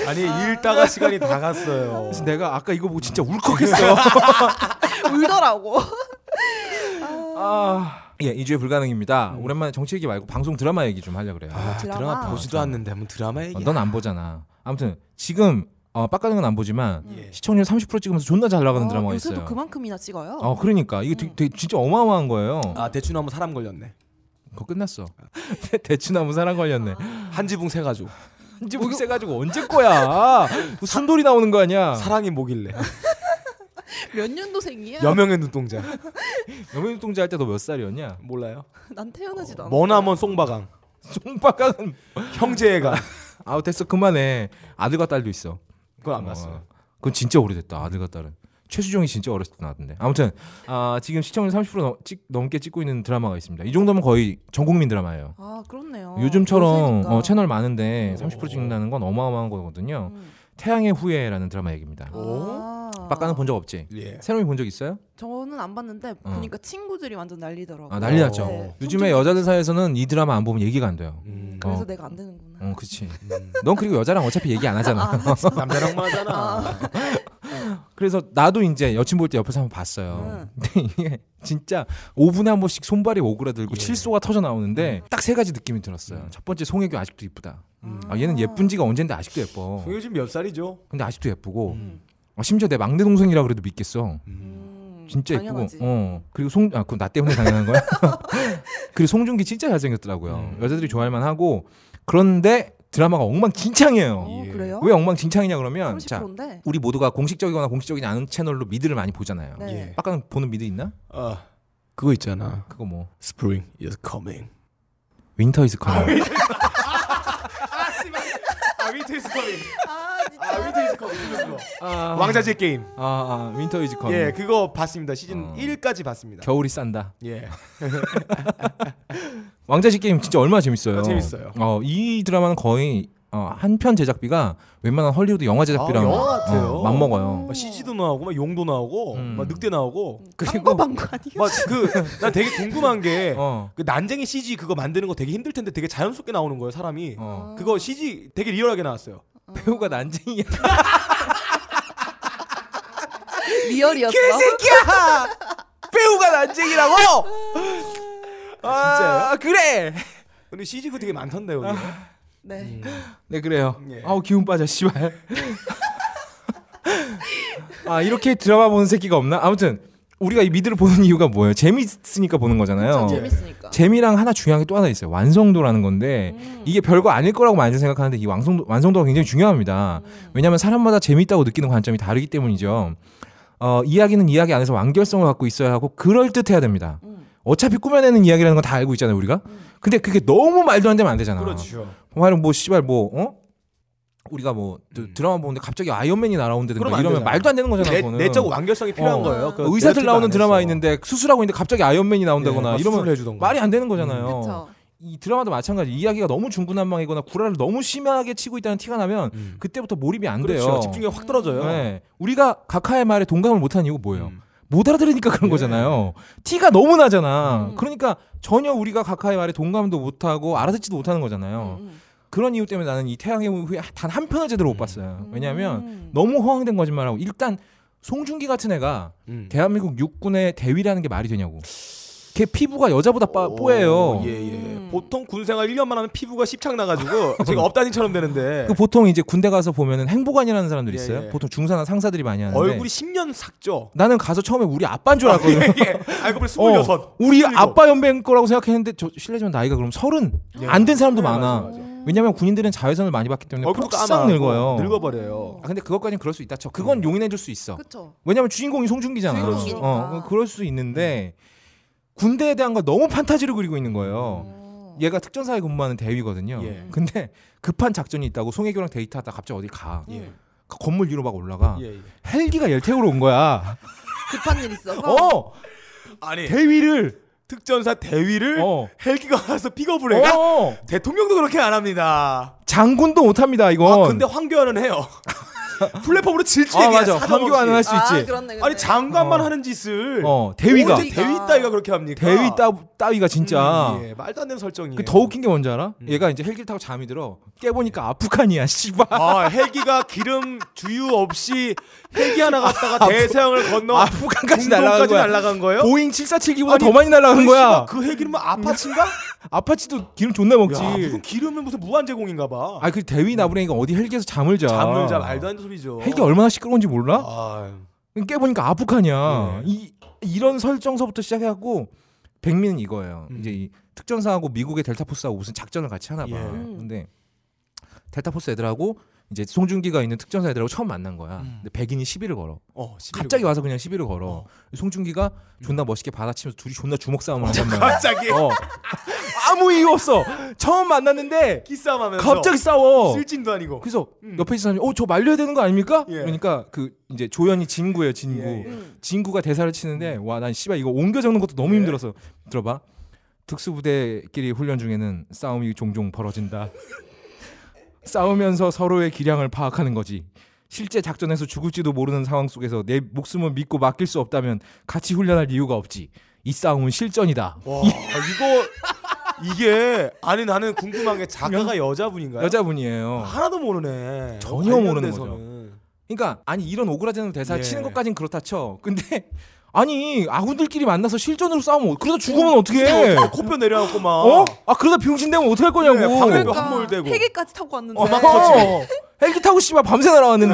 아니 읽다가 시간이 다 갔어요. 그래서 내가 아까 이거 보고 진짜 울컥했어요. 울더라고. 아 예, 2주에 불가능입니다. 음. 오랜만에 정치 얘기 말고 방송 드라마 얘기 좀 하려 그래요. 아, 드라마. 드라마, 보지도 않는데 한번 드라마 얘기. 어, 넌안 보잖아. 아무튼 지금 어, 빡가는 건 안 보지만 예. 시청률 30% 찍으면서 존나 잘 나가는 어, 드라마가 요새도 있어요. 그만큼이나 찍어요. 어, 그러니까 이게 되게, 되게 진짜 어마어마한 거예요. 아 대추나무 사람 걸렸네. 그거 끝났어. 대추나무 사랑 걸렸네. 한지붕 세 가지고 이제 뭐 세가지고 언제 거야? 뭐 순돌이 나오는 거 아니야? 사랑이 뭐길래 몇 년도생이야? 여명의 눈동자 여명동자 할 때 너 몇 살이었냐? 몰라요? 난 태어나지도 않았어. 머나먼 송바강 송박가는 형제애가 아우 됐어 그만해. 아들과 딸도 있어. 그건 안 어, 봤어요. 그건 진짜 오래됐다. 아들과 딸은. 최수종이 진짜 어렸을 때 나왔던데. 아무튼 아, 지금 시청률 30% 넘, 찍, 넘게 찍고 있는 드라마가 있습니다. 이 정도면 거의 전 국민 드라마예요. 아 그렇네요. 요즘처럼. 어, 채널 많은데 30% 찍는다는 건 어마어마한 거거든요. 음. 태양의 후예라는 드라마 얘기입니다. 아. 빡가는 본 적 없지? 예. 새롬이 본 적 있어요? 저는 안 봤는데 보니까 친구들이 완전 난리더라고. 아, 난리 났죠. 네. 요즘에 여자들 사이에서는 이 드라마 안 보면 얘기가 안 돼요. 음. 그래서 어. 내가 안 되는구나. 어, 그치. 음. 넌 그리고 여자랑 어차피 얘기 안 하잖아. 아, 마. 남자랑만 하잖아. 그래서 나도 이제 여친 볼 때 옆에서 한번 봤어요. 음. 근데 이게 진짜 5분에 한 번씩 손발이 오그라들고 예. 칠소가 터져 나오는데 딱 세 가지 느낌이 들었어요. 음. 첫 번째 송혜교 아직도 이쁘다. 음. 아, 얘는 예쁜 지가 언젠데 아직도 예뻐. 송혜 지금 몇 살이죠? 근데 아직도 예쁘고 음. 아, 심지어 내 막내 동생이라 그래도 믿겠어. 음. 음, 진짜 당연하지. 예쁘고. 어. 그리고 송 아, 그건 나 때문에 당연한 거야. 그리고 송중기 진짜 잘생겼더라고요. 음. 여자들이 좋아할 만하고 그런데 드라마가 엉망진창이에요. 어, 예. 그래요? 왜 엉망진창이냐 그러면 자 30%인데. 우리 모두가 공식적이거나 공식적이지 않은 채널로 미드를 많이 보잖아요. 네. 예. 빡가는 보는 미드 있나? 아 그거 있잖아. 그거 뭐 Spring is coming. Winter is coming. 아 Winter is coming. 아 진짜. 아 Winter is coming. 아, 왕좌의 게임. 아, 아 Winter is coming. 예, 그거 봤습니다. 시즌 어. 1까지 봤습니다. 겨울이 싼다. 예. 왕자식 게임 진짜 얼마나 재밌어요. 아, 재밌어요. 어, 이 드라마는 거의 어, 한 편 제작비가 웬만한 헐리우드 영화 제작비랑 아, 영화 같아요. 어, 맞먹어요. 막 CG도 나오고 막 용도 나오고 음. 막 늑대 나오고 그리고 방구 아니야? 막그난 되게 궁금한 게 어. 그 난쟁이 CG 그거 만드는 거 되게 힘들 텐데 되게 자연스럽게 나오는 거예요 사람이 어. 그거 CG 되게 리얼하게 나왔어요 배우가 난쟁이야. 리얼이었어. 새끼야! 배우가 난쟁이라고! 아, 그래. 근데 CG 그 되게 많던데 여기 네. 네 그래요. 예. 아우 기운 빠져 씨발. 아 이렇게 드라마 보는 새끼가 없나? 아무튼 우리가 이 미드를 보는 이유가 뭐예요? 재밌으니까 보는 거잖아요. 재밌으니까. 재미랑 하나 중요한 게 또 하나 있어요. 완성도라는 건데 음. 이게 별거 아닐 거라고 많이 생각하는데 이 완성도 완성도가 굉장히 중요합니다. 음. 왜냐하면 사람마다 재밌다고 느끼는 관점이 다르기 때문이죠. 어, 이야기는 이야기 안에서 완결성을 갖고 있어야 하고 그럴 듯해야 됩니다. 음. 어차피 꾸며내는 이야기라는 건 다 알고 있잖아요, 우리가. 음. 근데 그게 너무 말도 안 되면 안 되잖아. 그렇죠 하여튼 뭐 씨발 뭐 어? 우리가 뭐 드- 음. 드라마 보는데 갑자기 아이언맨이 날아온다든가 이러면 되잖아. 말도 안 되는 거잖아. 내, 그거는. 내적 완결성이 필요한 어. 거예요 그 의사들 나오는. 드라마 있는데 수술하고 있는데 갑자기 아이언맨이 나온다거나 예, 막 이러면. 말이 안 되는 거잖아요. 그쵸. 이 드라마도 마찬가지. 이야기가 너무 중구난방이거나 구라를 너무 심하게 치고 있다는 티가 나면 음. 그때부터 몰입이 안 그렇죠 돼요. 집중력이 확 떨어져요 네. 우리가 각하의 말에 동감을 못하는 이유가 뭐예요? 음. 못 알아들으니까 그런 예. 거잖아요. 티가 너무 나잖아. 음. 그러니까 전혀 우리가 각하의 말에 동감도 못하고 알아듣지도 못하는 거잖아요. 음, 그런 이유 때문에 나는 이 태양의 후예 단한 편을 제대로 못 음. 봤어요. 음. 왜냐하면 음. 너무 허황된 거짓말하고 일단 송중기 같은 애가 음. 대한민국 육군의 대위라는 게 말이 되냐고. 걔 피부가 여자보다 빠, 뽀예요. 예, 예. 음. 보통 군 생활 1년만 하면 피부가 십창 나가지고 제가 업다니처럼 되는데 그 보통 이제 군대 가서 보면은 행보관이라는 사람들 예, 있어요. 예. 보통 중사나 상사들이 많이 하는데 얼굴이 10년 삭죠 나는 가서 처음에 우리 아빠인 줄 알았거든. 예. 알고 보니 26 어, 우리 스물일곱. 아빠 연배인 거라고 생각했는데 저 실례지만 나이가 그럼 서른 예. 안된 사람도 네, 많아. 맞아, 맞아. 왜냐면 군인들은 자외선을 많이 받기 때문에 얼굴 푹싹 까마고 늙어요. 늙어버려요 아, 근데 그것까지는 그럴 수 있다 쳐. 그건 음. 용인해 줄 수 있어. 그쵸. 왜냐면 주인공이 송중기잖아. 주인공이니까. 어, 그럴 수 있는데 군대에 대한 걸 너무 판타지를 그리고 있는 거예요. 어. 얘가 특전사에 근무하는 대위거든요. 예. 근데 급한 작전이 있다고 송혜교랑 데이트하다 갑자기 어디 가. 예. 그 건물 위로 막 올라가. 예, 예. 헬기가 얘를 태우러 온 거야. 급한 일 있어서. 어, 아니 대위를. 특전사 대위를 어. 헬기가 와서 픽업을 해가 어. 대통령도 그렇게 안 합니다. 장군도 못 합니다 이건. 아 근데 황교안은 해요. 플랫폼으로 질주해 아 맞아. 황교안은 할수 아, 있지. 그렇네, 그렇네. 아니 장관만 어. 하는 짓을 어 대위가 대위 따위가 그렇게 합니까? 대위 따 따위가 진짜. 음, 예, 말도 안 되는 설정이에요. 그더 웃긴 게 뭔지 알아? 음. 얘가 이제 헬기를 타고 잠이 들어. 깨보니까 아프간이야, 씨발. 아 헬기가 기름 주유 없이 헬기 하나 갖다가 대서양을 건너 아프간까지 날아간 거야. 날아간 거예요? 보잉 747기보다 아니, 더 많이 날아간 아니, 거야. 그 헬기는 뭐 아파치인가? 아파치도 기름 존나 먹지. 야, 무슨 기름은 무슨 무한 제공인가 봐. 아, 그 대위 나부랭이가 어디 헬기에서 잠을 자. 잠을 자 말도 안 되는 소리죠. 헬기 얼마나 시끄러운지 몰라? 아, 깨보니까 아프간이야. 네. 이 이런 설정서부터 시작해갖고 백미는 이거예요. 음. 이제 이 특전사하고 미국의 델타포스하고 무슨 작전을 같이 하나 봐. 예. 음. 근데 델타포스 애들하고 이제 송중기가 있는 특전사 애들하고 처음 만난 거야. 음. 근데 백인이 시비를 걸어. 어, 시비를 갑자기 와서 그냥 시비를 걸어. 어. 송중기가 존나 멋있게 받아치면서 둘이 존나 주먹 싸움을 한단 말이야. 갑자기 어. 아무 이유 없어. 처음 만났는데 기싸움하면서 갑자기 싸워. 쓸진도 아니고. 그래서 음. 옆에 있는 사람이 어 저 말려야 되는 거 아닙니까? 예. 그러니까 그 이제 조연이 진구예요 진구. 예, 예. 음. 진구가 대사를 치는데 와 난 씨발 이거 옮겨 적는 것도 너무 예. 힘들어서 들어봐. 특수부대끼리 훈련 중에는 싸움이 종종 벌어진다. 싸우면서 서로의 기량을 파악하는 거지. 실제 작전에서 죽을지도 모르는 상황 속에서 내 목숨을 믿고 맡길 수 없다면 같이 훈련할 이유가 없지. 이 싸움은 실전이다. 와, 이거 이게 아니 나는 궁금한 게 작가가 여자분인가요? 여자분이에요. 하나도 모르네. 전혀 모르는 관련돼서는. 그러니까 아니 이런 오그라드는 대사 예. 치는 것까진 그렇다 쳐. 근데 아니 아군들끼리 만나서 실전으로 싸우면 어- 그러다 죽으면 어떡해? 어떻게 코뼈 내려앉고 막. 어? 아 그러다 병신 되면 어떡할 거냐고. 네, 방금 그러니까. 헬기까지 타고 왔는데. 어, 막 어. 헬기 타고 씨발 밤새 날아왔는데.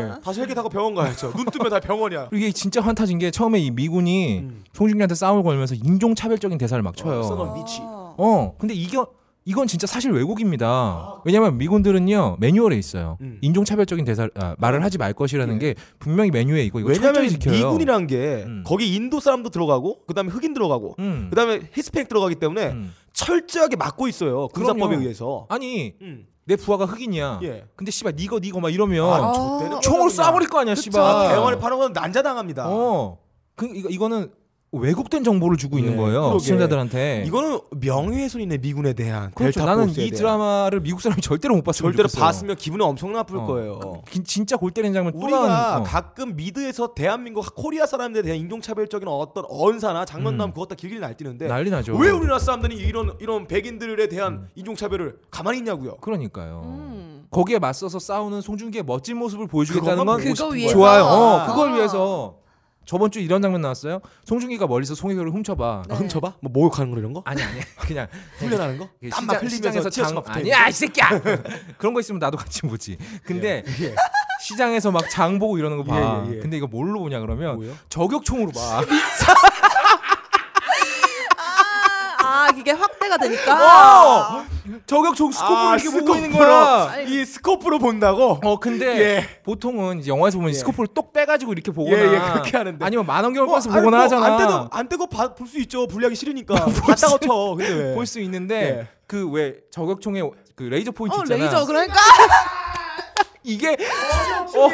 그러니까. 다시 헬기 타고 병원 가야죠. 눈 뜨면 다 병원이야. 이게 진짜 환타진 게 처음에 이 미군이 음. 송중기한테 싸움을 걸면서 인종 차별적인 대사를 막 쳐요. 어. 미치. 어, 근데 이게 이건 진짜 사실 왜곡입니다. 왜냐면 미군들은요 매뉴얼에 있어요. 음. 인종 차별적인 대사 아, 말을 하지 말 것이라는 게 분명히 메뉴에 있고 이거 왜냐면 지켜요. 미군이란 게 음. 거기 인도 사람도 들어가고 그다음에 흑인 들어가고 음. 그다음에 히스패닉 들어가기 때문에 음. 철저하게 막고 있어요. 군사법에 그럼요. 의해서. 아니 음. 내 부하가 흑인이야. 예. 근데 씨발 니거 니거 막 이러면 아, 그냥. 쏴버릴 거 아니야. 씨발. 아, 대원에 파는 건 난자당합니다. 어. 그 이거 이거는 왜곡된 정보를 주고 있는 예, 거예요. 시청자들한테. 이거는 명예훼손이네 미군에 대한. 그렇죠. 델타 나는 포스에 이 대한. 드라마를 미국 사람이 절대로 못 봤으면 절대로 좋겠어요. 봤으면 기분이 엄청 나쁠 어. 거예요. 기- 진짜 골 때리는 장면 또 우리가 어. 가끔 미드에서 대한민국 코리아 사람들에 대한 인종차별적인 어떤 언사나 장면 음. 그것 다 길길 날뛰는데 난리 나죠. 왜 우리나라 사람들이 이런 이런 백인들에 대한 인종차별을 가만히 있냐고요. 그러니까요. 음. 거기에 맞서서 싸우는 송중기의 멋진 모습을 보여주겠다는 건 그거. 좋아요. 어, 아. 그걸 위해서 저번 주 이런 장면 나왔어요. 송중기가 멀리서 송혜교를 훔쳐봐. 네. 아, 훔쳐봐? 뭐 목욕하는 거 이런 거? 아니 아니 그냥 훈련하는 거? 땀 막 흘리면서 장 아니야 이 새끼야 그런 거 있으면 나도 같이 보지. 근데 예. 시장에서 막 장 보고 이러는 거 봐. 예, 예, 예. 근데 이거 뭘로 보냐 그러면 뭐예요? 저격총으로 봐. 아, 아, 이게 확대가 되니까. 어! 저격총 스코프를 아, 이렇게 보고 있는 스코프로. 거야. 이 스코프로 본다고? 어 근데 예. 보통은 이제 영화에서 보면 예. 스코프를 똑 빼가지고 이렇게 보거나 예, 예, 그렇게 하는데. 아니면 만원경을 뭐, 꺼서 아니, 보거나 뭐 하잖아. 안 떼도 안 떼고 볼 수 있죠. 분량이 싫으니까. 봤다고 쳐. 근데 왜? 볼수 있는데 예. 그왜 저격총에 그 레이저 포인트 어, 있잖아. 레이저 그러니까 이게 어,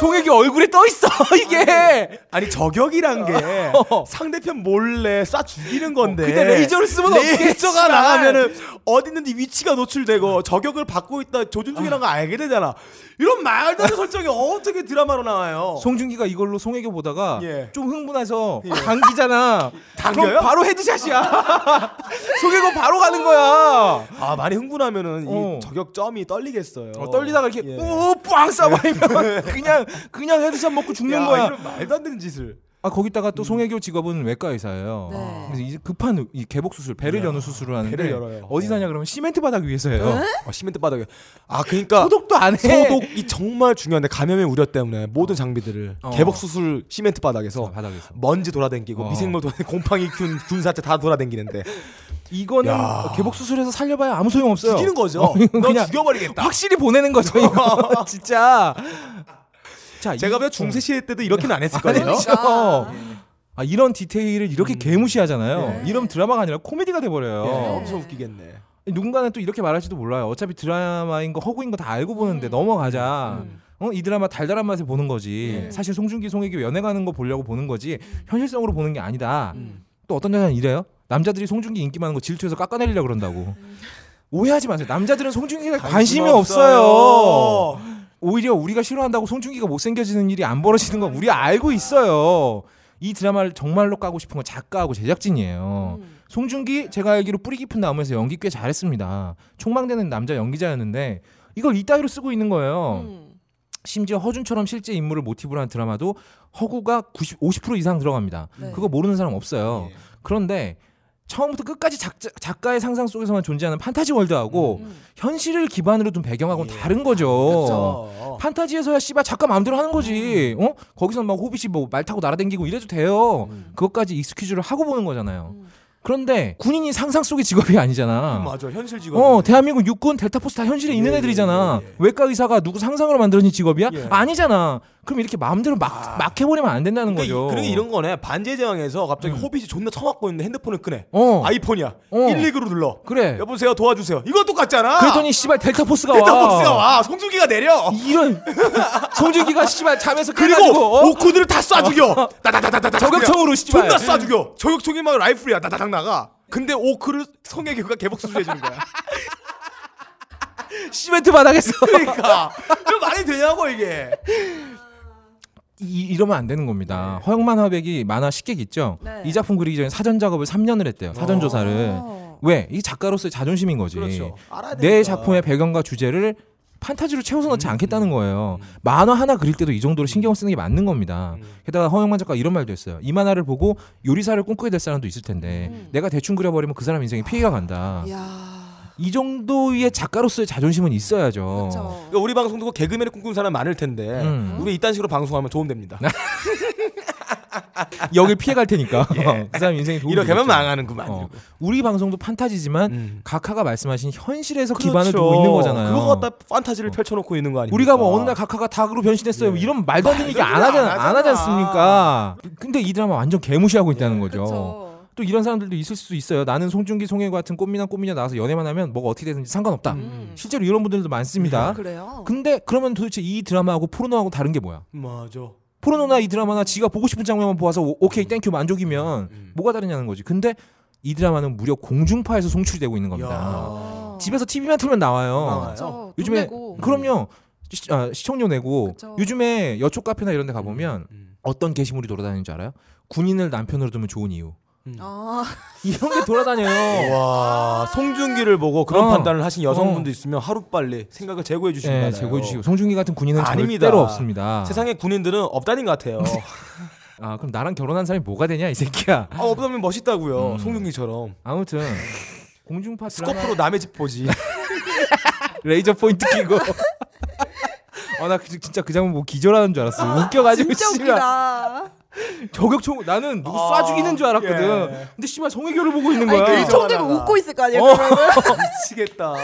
송혜교 얼굴에 떠 있어 이게. 아니 저격이란 게 어. 상대편 몰래 쏴 죽이는 건데. 근데 레이저를 쓰면 레이저가. 나가면은 어디 있는지 위치가 노출되고 저격을 받고 있다 조준 중이라는 거 알게 되잖아. 이런 말도 안 되는 설정이 어떻게 드라마로 나와요? 송중기가 이걸로 송혜교 보다가 예. 좀 흥분해서 당기잖아. 당겨요? 그럼 바로 headshot이야. 송혜교 바로 가는 거야. 아 많이 흥분하면은 어. 이 저격점이 떨리겠어요. 어, 떨리다가 이렇게 예. 우빵 쏴버리면 그냥 그냥 headshot 먹고 죽는 야, 거야. 이런 말도 안 되는 짓을. 아 거기다가 또 송혜교 직업은 외과 의사예요. 네. 그래서 이제 급한 이 개복 수술, 배를 야, 여는 수술을 하는데 배를 열어요. 어디서 하냐 그러면 시멘트 바닥 위에서 해요. 네? 아, 시멘트 바닥에. 아 그러니까 소독도 안 해. 소독이 정말 중요한데 감염의 우려 때문에 모든 장비들을 어. 개복 수술 시멘트 바닥에서 어, 바닥에서. 먼지 돌아다니고 어. 미생물 돌아다니고 곰팡이 균 군사체 다 돌아다니는데 이거는 야. 개복 수술해서 살려봐야 아무 소용 없어요. 죽이는 거죠. 어, 너 그냥 죽여버리겠다. 확실히 보내는 거죠. 이거 진짜. 자, 제가 이- 보기엔 중세 시대 때도 이렇게는 안 했을 안 거예요. 그러니까. 아 이런 디테일을 이렇게 개무시하잖아요. 네. 이런 드라마가 아니라 코미디가 돼버려요. 예, 네. 엄청 웃기겠네. 누군가는 또 이렇게 말할지도 몰라요. 어차피 드라마인 거 허구인 거 다 알고 보는데 음. 넘어가자. 음. 어, 이 드라마 달달한 맛에 보는 거지. 네. 사실 송중기, 송혜교 연애 가는 거 보려고 보는 거지. 현실성으로 보는 게 아니다. 음. 또 어떤 여자는 이래요. 남자들이 송중기 인기 많은 거 질투해서 깎아내리려 그런다고. 오해하지 마세요. 남자들은 송중기에 관심이 없어요. 오히려 우리가 싫어한다고 송중기가 못생겨지는 일이 안 벌어지는 건 우리 알고 있어요. 이 드라마를 정말로 까고 싶은 건 작가하고 제작진이에요. 음. 송중기 제가 알기로 뿌리 깊은 나무에서 연기 꽤 잘했습니다. 촉망되는 남자 연기자였는데 이걸 이따위로 쓰고 있는 거예요. 음. 심지어 허준처럼 실제 인물을 모티브로 한 드라마도 허구가 90, 50% 이상 들어갑니다. 네. 그거 모르는 사람 없어요. 예. 그런데 처음부터 끝까지 작자, 작가 의 상상 속에서만 존재하는 판타지 world하고 음. 현실을 기반으로 둔 배경하고는 예. 다른 거죠. 그렇죠. 판타지에서야 씨발 작가 마음대로 하는 거지. 어? 거기서 막 호빗이 뭐 말 타고 날아다니고 이래도 돼요. 음. 그것까지 excuse를 하고 보는 거잖아요. 음. 그런데 군인이 상상 속의 직업이 아니잖아. 맞아 현실 직업. 어, 대한민국 육군 델타포스 다 현실에 있는 예, 애들이잖아. 예, 예, 예. 외과 의사가 누구 상상으로 만들어진 직업이야? 예. 아니잖아. 그럼 이렇게 마음대로 막, 막 해버리면 안 된다는 그러니까, 거죠. 이- 그러니까 이런 거네. 반지의 제왕에서 갑자기 음. 호빗이 존나 처맞고 있는데 핸드폰을 끄네. 어, 아이폰이야. 어. 119로 눌러. 그래. 여보세요 도와주세요. 이거 똑같잖아. 그랬더니 씨발 델타포스가 와. 델타포스가 와. 송중기가 내려. 이런 송중기가 씨발 잠에서 그리고 어? 오코드를 다 쏴 죽여. 따다다다다다. 저격총으로 씨발. 존나 쏴 죽여. 저격총이 막 라이플이야. 다다닥 나가. 근데 오크를 성애교가 개복수술 해주는 거야. 시멘트 바닥에서 그러니까 좀 말이 되냐고 이게. 이, 이러면 안 되는 겁니다. 허영만 화백이 만화 10개 있죠. 네. 이 작품 그리기 전에 사전 작업을 3년을 했대요. 사전 조사를. 어. 왜? 이 작가로서의 자존심인 거지. 그렇죠. 내. 작품의 배경과 주제를 판타지로 채워서 넣지 음, 않겠다는 거예요. 음. 만화 하나 그릴 때도 이 정도로 신경 쓰는 게 맞는 겁니다. 음. 게다가 허영만 작가 이런 말도 했어요. 이 만화를 보고 요리사를 꿈꾸게 될 사람도 있을 텐데 음. 내가 대충 그려버리면 그 사람 인생에 피해가 간다. 야. 이 정도의 작가로서의 자존심은 있어야죠. 그렇죠. 그러니까 우리 방송도 개그맨을 꿈꾸는 사람 많을 텐데 음. 우리 이딴 식으로 방송하면 도움됩니다. 여길 피해갈 테니까 그 사람 인생에 도움이 예. 이렇게 하면 되겠죠. 망하는구만. 어. 우리 방송도 판타지지만 음. 각하가 말씀하신 현실에서 그렇죠. 기반을 두고 있는 거잖아요. 그거 갖다 판타지를 펼쳐놓고 있는 거 아닙니까? 우리가 뭐 어느 날 각하가 닭으로 변신했어요. 예. 이런 말도 안 되는 얘기 안 하잖아, 안 안 하지. 않습니까? 근데 이 드라마 완전 개무시하고 있다는 거죠. 그렇죠. 또 이런 사람들도 있을 수 있어요. 나는 송중기, 송혜교 같은 꽃미남, 꽃미녀 나와서 연애만 하면 뭐가 어떻게 되든지 상관없다. 음. 실제로 이런 분들도 많습니다. 그래요. 근데 그러면 도대체 이 드라마하고 포르노하고 다른 게 뭐야? 맞아. 포르노나 이 드라마나 지가 보고 싶은 장면만 보아서 오- 오케이 thank you 만족이면 음. 뭐가 다르냐는 거지. 근데 이 드라마는 무려 공중파에서 송출이 되고 있는 겁니다. 아. 집에서 TV만 틀면 나와요. 돈 요즘에. 그럼요. 시, 아, 시청료 내고 그쵸. 요즘에 여초 카페나 이런 데 가보면 음. 어떤 게시물이 돌아다니는 줄 알아요? 군인을 남편으로 두면 좋은 이유. 아. 이런 게 돌아다녀요. 와 송중기를 보고 그런 어. 판단을 하신 여성분도 어. 있으면 하루 빨리 생각을 제고해 주시기 네. 제고해 주시고 송중기 같은 군인은 아닙니다. 절대로 없습니다. 세상에 군인들은 없다닌 것 같아요. 아 그럼 나랑 결혼한 사람이 뭐가 되냐 이 새끼야. 아, 없다면 멋있다고요. 음. 송중기처럼 아무튼 공중파 스코프로 남의 집 보지. 레이저 포인트 끼고. 아나 그, 진짜 그 장면 보고 기절하는 줄 알았어. 웃겨가지고 진짜 웃기다. 저격총 나는 누구 아, 쏴 죽이는 줄 알았거든. 예. 근데 씨발 송혜교를 보고 있는 아니 거야. 그총 들고. 웃고 있을 거 아니에요. 어. 미치겠다.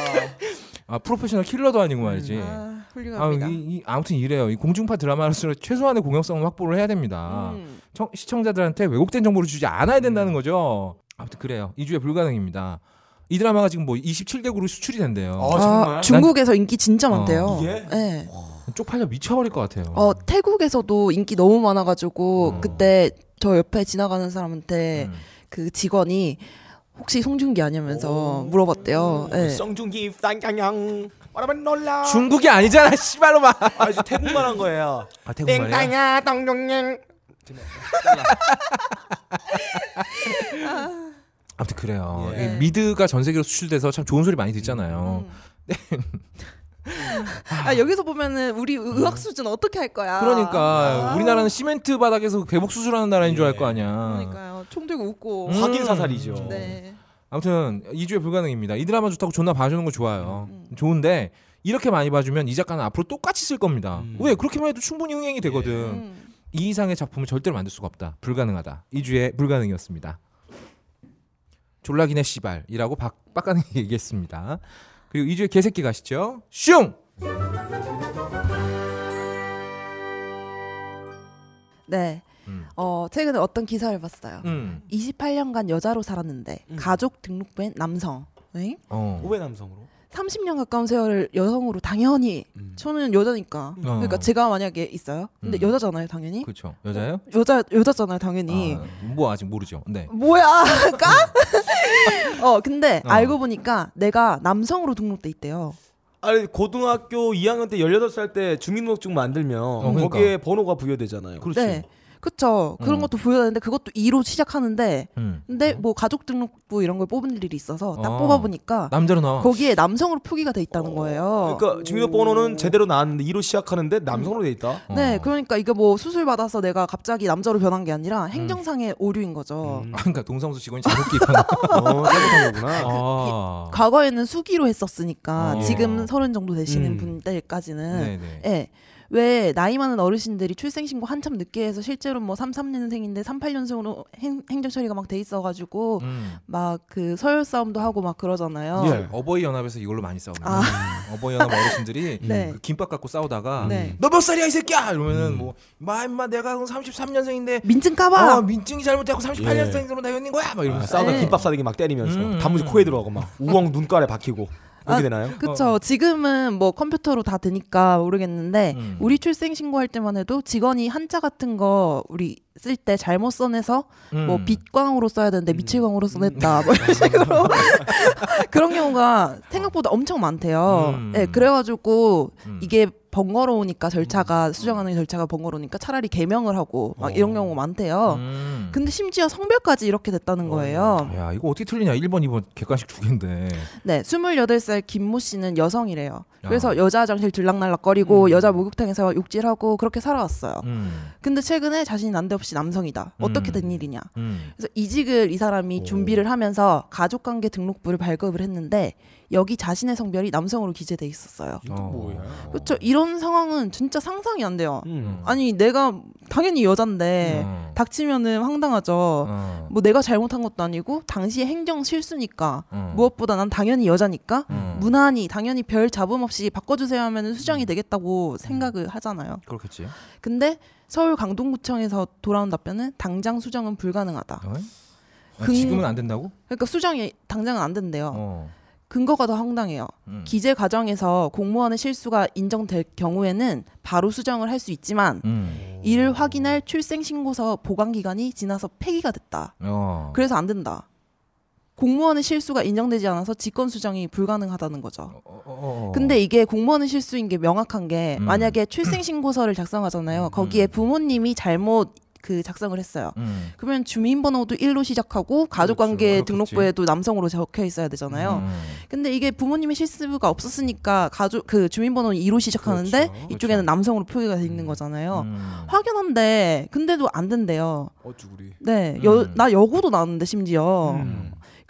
아 프로페셔널 킬러도 아니고 말이지. 아, 아, 훌륭합니다. 이, 이, 아무튼 이래요. 이 공중파 드라마로서 최소한의 공영성을 확보를 해야 됩니다. 음. 청- 시청자들한테 왜곡된 정보를 주지 않아야 된다는 거죠. 아무튼 그래요. 이주에 불가능입니다. 이 드라마가 지금 뭐 27개국으로 수출이 된대요. 어, 정말? 아, 중국에서 인기 진짜 많대요. 어, 이게? 네. 쪽팔려 미쳐버릴 것 같아요. 어 태국에서도 인기 너무 많아가지고 어. 그때 저 옆에 지나가는 사람한테 음. 그 직원이 혹시 송중기 아니면서 오. 물어봤대요. 네. 쌍냥냥 바라만 놀라. 중국이 아니잖아, 씨발로마. 아 이제 태국말 한 거예요. 아, 태국 말이야? 땡땅야 똥종냥. 아무튼 그래요. 예. 이 미드가 전 세계로 수출돼서 참 좋은 소리 많이 듣잖아요. 음. 아 여기서 보면은 우리 의학 수준 어떻게 할 거야? 그러니까 아. 우리나라는 시멘트 바닥에서 개복 수술하는 나라인 줄 알 거 아니야. 그러니까요. 총 들고 웃고. 음. 확인 사살이죠. 네. 아무튼 2주에 불가능입니다. 이 드라마 좋다고 존나 봐주는 거 좋아요. 음. 좋은데 이렇게 많이 봐주면 이 작가는 앞으로 똑같이 쓸 겁니다. 음. 왜 그렇게만 해도 충분히 흥행이 되거든. 음. 이 이상의 작품을 절대로 만들 수가 없다. 불가능하다. 2주에 불가능이었습니다. 졸라기네 씨발이라고 박, 빡가는 얘기했습니다. 그리고 2주에 개새끼 가시죠. 슝! 네. 음. 어 최근에 어떤 기사를 봤어요. 음. 28년간 여자로 살았는데 음. 가족 등록부엔 남성. 네? 어. 오해 남성으로. 30년 가까운 세월을 여성으로 당연히 음. 저는 여자니까 어. 그러니까 제가 만약에 있어요 근데 음. 여자잖아요 당연히 그렇죠. 여자요? 여자 여자잖아요 당연히 아, 뭐 아직 모르죠. 네. 뭐야 까? 어 근데 어. 알고 보니까 내가 남성으로 등록돼 있대요 아니 고등학교 2학년 때 18살 때 주민등록증 만들면 그러니까. 거기에 번호가 부여되잖아요. 그렇지. 네 그쵸. 그런 음. 것도 보여야 되는데 그것도 2로 시작하는데 음. 근데 뭐 가족 등록부 이런 걸 뽑은 일이 있어서 딱 어. 뽑아보니까 남자로 나와. 거기에 남성으로 표기가 돼 있다는 거예요. 그러니까 주민등록번호는 제대로 나왔는데 2로 시작하는데 남성으로 돼 있다. 어. 네, 그러니까 이게 뭐 수술 받아서 내가 갑자기 남자로 변한 게 아니라 행정상의 오류인 거죠. 음. 아, 그러니까 동사무소 직원이 잘못 기입한. 어, 잘못한 거구나. 아. 과거에는 수기로 했었으니까 어. 지금 서른 정도 되시는 음. 분들까지는 네네. 예. 왜 나이 많은 어르신들이 출생신고 한참 늦게 해서 실제로 뭐 33년생인데 38년생으로 행, 정 처리가 막 돼 있어가지고 음. 막그 서열 싸움도 하고 막 그러잖아요. 예. 어버이 연합에서 이걸로 많이 싸웁니다. 아. 어버이 연합 어르신들이 네. 그 김밥 갖고 싸우다가 네. 너몇 살이야 이 새끼야 이러면은 뭐마 임마 내가 33년생인데 민증 까봐. 어, 민증이 잘못되고 38년생으로 내었는 거야 막 아, 이러면서 싸우다 네. 김밥 싸대기 막 때리면서 음, 단무지 음. 코에 들어가고 막 우엉 눈가에 박히고 그렇게 아, 되나요? 그쵸. 지금은 뭐 컴퓨터로 다 되니까 모르겠는데 음. 우리 출생 신고할 때만 해도 직원이 한자 같은 거 우리 쓸 때 잘못 써내서 음. 뭐 빛광으로 써야 되는데 미칠광으로 써냈다 뭐 이런 식으로 그런 경우가 생각보다 엄청 많대요. 음. 네, 그래가지고 음. 이게 번거로우니까 절차가 수정하는 절차가 번거로우니까 차라리 개명을 하고 막 이런 경우가 많대요. 음. 근데 심지어 성별까지 이렇게 됐다는 거예요. 야 이거 어떻게 틀리냐 1번 2번 객관식 두 개인데 네, 28살 김모 씨는 여성이래요. 그래서 아. 여자 화장실 들락날락거리고 음. 여자 목욕탕에서 욕질하고 그렇게 살아왔어요. 음. 근데 최근에 자신이 난데없이 남성이다. 어떻게 음. 된 일이냐. 음. 그래서 이직을 이 사람이 오. 준비를 하면서 가족관계 등록부를 발급을 했는데 여기 자신의 성별이 남성으로 기재돼 있었어요. 어. 그렇죠. 이런 상황은 진짜 상상이 안 돼요. 음. 아니 내가 당연히 여잔데 어. 닥치면은 황당하죠. 어. 뭐 내가 잘못한 것도 아니고 당시의 행정 실수니까 어. 무엇보다 난 당연히 여자니까 어. 무난히 당연히 별 잡음 없이 바꿔주세요 하면 수정이 되겠다고 생각을 하잖아요. 그렇겠지 근데 서울 강동구청에서 돌아온 답변은 당장 수정은 불가능하다. 어? 아, 근- 지금은 안 된다고? 그러니까 수정이 당장은 안 된대요. 어. 근거가 더 황당해요. 음. 기재 과정에서 공무원의 실수가 인정될 경우에는 바로 수정을 할 수 있지만 음. 이를 확인할 출생신고서 보관 기간이 지나서 폐기가 됐다. 어. 그래서 안 된다. 공무원의 실수가 인정되지 않아서 직권 수정이 불가능하다는 거죠. 어, 어, 어. 근데 이게 공무원의 실수인 게 명확한 게 음. 만약에 출생신고서를 작성하잖아요. 거기에 부모님이 잘못 그 작성을 했어요. 음. 그러면 주민번호도 1로 시작하고 가족관계 그렇겠지. 등록부에도 남성으로 적혀 있어야 되잖아요. 음. 근데 이게 부모님의 실수가 없었으니까 가족 그 주민번호는 2로 시작하는데 그렇죠. 이쪽에는 남성으로 표기가 돼 있는 거잖아요. 음. 확연한데 근데도 안 된대요. 어쭈구리. 네, 여, 음. 나 여고도 나왔는데 심지어.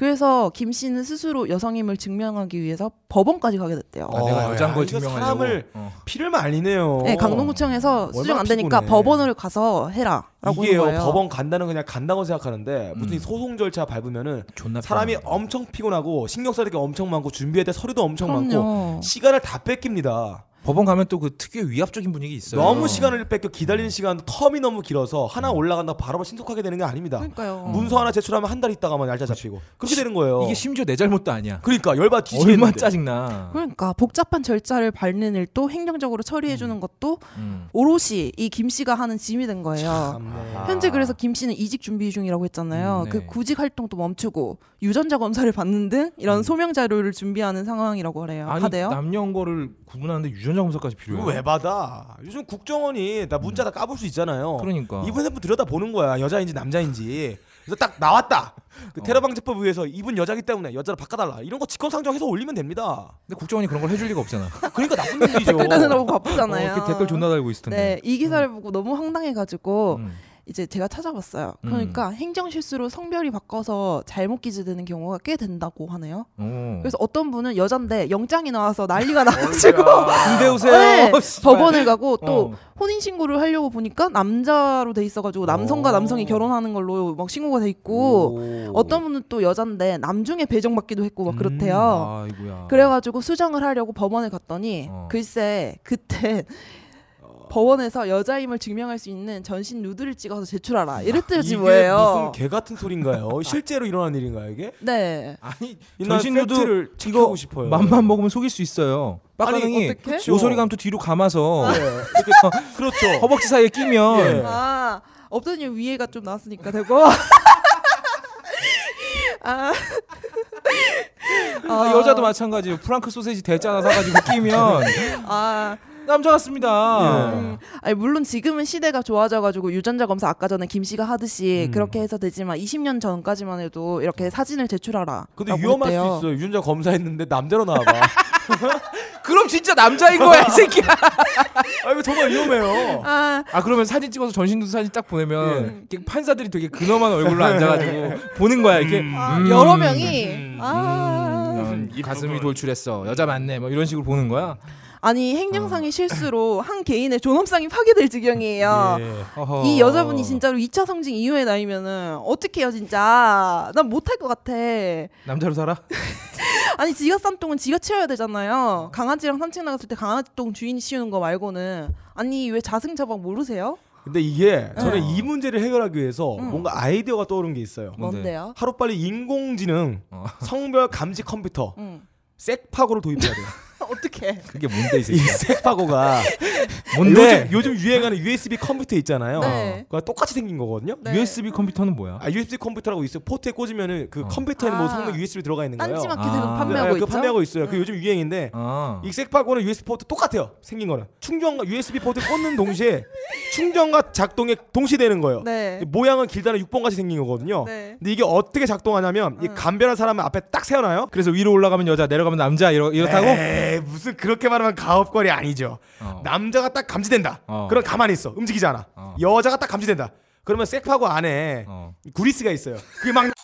음. 그래서 김 씨는 스스로 여성임을 증명하기 위해서 법원까지 가게 됐대요. 아, 내가 어, 여자인 야, 걸 이거 증명하려고. 사람을 어. 피를 말리네요. 네, 강동구청에서 수정 안 되니까. 법원을 가서 해라라고 이게요. 하는 거예요. 법원 간다는 그냥 간다고 생각하는데 무슨 음. 이 소송 절차 밟으면은 존나 사람이 편하네. 엄청 피곤하고 신경 써야 될 게 엄청 많고 준비해야 될 서류도 엄청 많고 그럼요. 시간을 다 뺏깁니다. 법원 가면 또 그 특유의 위압적인 분위기 있어요. 너무 시간을 뺏겨 기다리는 시간 텀이 너무 길어서 하나 올라간다 바로 신속하게 되는 게 아닙니다. 그러니까요. 문서 하나 제출하면 한 달 있다가만 날짜 잡히고 그렇게 되는 거예요. 이게 심지어 내 잘못도 아니야. 그러니까 열받 뒤지겠는데. 얼마 짜증나. 그러니까 복잡한 절차를 밟는 일도 행정적으로 처리해 주는 것도 음. 오롯이 이 김 씨가 하는 짐이 된 거예요. 참네. 현재 그래서 김 씨는 이직 준비 중이라고 했잖아요. 음, 네. 그 구직 활동도 멈추고 유전자 검사를 받는 등 이런 음. 소명 자료를 준비하는 상황이라고 그래요. 아니 하대요. 남녀 거를 구분하는데 유전자 검사까지 필요해. 이거 왜 받아? 요즘 국정원이 나 문자 다 까볼 수 있잖아요. 그러니까. 이분 핸폰 들여다 보는 거야. 여자인지 남자인지. 그래서 딱 나왔다. 그 어. 테러 방지법 위해서 이분 여자기 때문에 여자를 바꿔달라. 이런 거 직권 상정해서 올리면 됩니다. 근데 국정원이 그런 걸 해줄 리가 없잖아. 그러니까 나쁜 일이죠. 댓글 다느라고 어, 바쁘잖아요. 이렇게 댓글 존나 달고 있을 텐데. 네, 이 기사를 보고 너무 황당해가지고 음. 이제 제가 찾아봤어요. 음. 그러니까 행정 실수로 성별이 바꿔서 잘못 기재되는 경우가 꽤 된다고 하네요. 오. 그래서 어떤 분은 여잔데 영장이 나와서 난리가 나가지고 군대 오세요. 네. 법원을 가고 또 어. 혼인 신고를 하려고 보니까 남자로 돼 있어가지고 남성과 어. 남성이 결혼하는 걸로 막 신고가 돼 있고 오. 어떤 분은 또 여잔데 남중에 배정받기도 했고 막 그렇대요. 아이고야. 그래가지고 수정을 하려고 법원에 갔더니 어. 글쎄 그때 법원에서 여자임을 증명할 수 있는 전신 누드를 찍어서 제출하라 이랬더니 이게 뭐예요? 무슨 개 같은 소린가요? 실제로 일어난 일인가요 이게? 네. 아니 전신 팩트를 체크하고 싶어요. 맘만 먹으면 속일 수 있어요. 빡가능이 어떡해? 요소리 감투 뒤로 감아서 네, 이렇게 그렇죠. 허벅지 사이에 끼면 예. 아 없더니 위에가 좀 나왔으니까 되고. 아. 아, 여자도 마찬가지예요. 프랑크 소세지 대짜 하나 사가지고 끼면 아, 남자 같습니다. 예. 음, 아니 물론 지금은 시대가 좋아져가지고 유전자 검사 아까 전에 김 씨가 하듯이 음. 그렇게 해서 되지만 20년 전까지만 해도 이렇게 사진을 제출하라. 근데 위험할 했대요. 수 있어요. 유전자 검사했는데 남자로 나와봐. 그럼 진짜 남자인 거야 이 새끼야. 아 이거 정말 위험해요. 아, 아 그러면 사진 찍어서 전신도 사진 딱 보내면 예. 이렇게 판사들이 되게 근엄한 얼굴로 앉아가지고 보는 거야 이렇게 아, 음, 여러 명이 음, 아 음, 가슴이 돌출했어 여자 맞네 뭐 이런 식으로 보는 거야. 아니 행정상의 실수로 한 개인의 존엄성이 파괴될 지경이에요. 예. 이 여자분이 진짜로 2차 성징 이후에 나이면은 어떡해요 진짜 난 못할 것 같아 남자로 살아? 아니 지가 싼 똥은 지가 치워야 되잖아요 강아지랑 산책 나갔을 때 강아지 똥 주인이 치우는 거 말고는 아니 왜 자승자박 모르세요? 근데 이게 저는 네. 이 문제를 해결하기 위해서 음. 뭔가 아이디어가 떠오른 게 있어요. 뭔데? 뭔데요? 하루빨리 인공지능 어. 성별 감지 컴퓨터 응. 섹파고를 도입해야 돼요. 어떻게 그게 뭔데 이? 섹파고가 뭔데? 요즘, 요즘 유행하는 USB 컴퓨터 있잖아요. 네. 그거 똑같이 생긴 거거든요. 네. USB 컴퓨터는 뭐야? 아 USB 컴퓨터라고 있어요. 포트에 꽂으면은 그 어. 컴퓨터에 뭐 아. 성능 USB 들어가 있는 거예요. 딴지마켓에서 아. 판매하고 네, 있죠? 그 판매하고 있어요. 그 응. 요즘 유행인데 아. 이 섹파고는 USB 포트 똑같아요. 생긴 거는 충전과 USB 포트 꽂는 동시에 충전과 작동에 동시되는 거예요. 네. 모양은 길다는 6번 같이 생긴 거거든요. 네. 근데 이게 어떻게 작동하냐면 이 응. 감별한 사람을 앞에 딱 세워놔요. 그래서 위로 올라가면 여자 내려가면 남자 이렇, 이렇다고? 에이, 무슨 그렇게 말하면 가업거리 아니죠. 어. 남자가 딱 감지된다. 어. 그럼 가만히 있어. 움직이지 않아. 어. 여자가 딱 감지된다. 그러면 섹파고 안에 어. 구리스가 있어요. 그게 막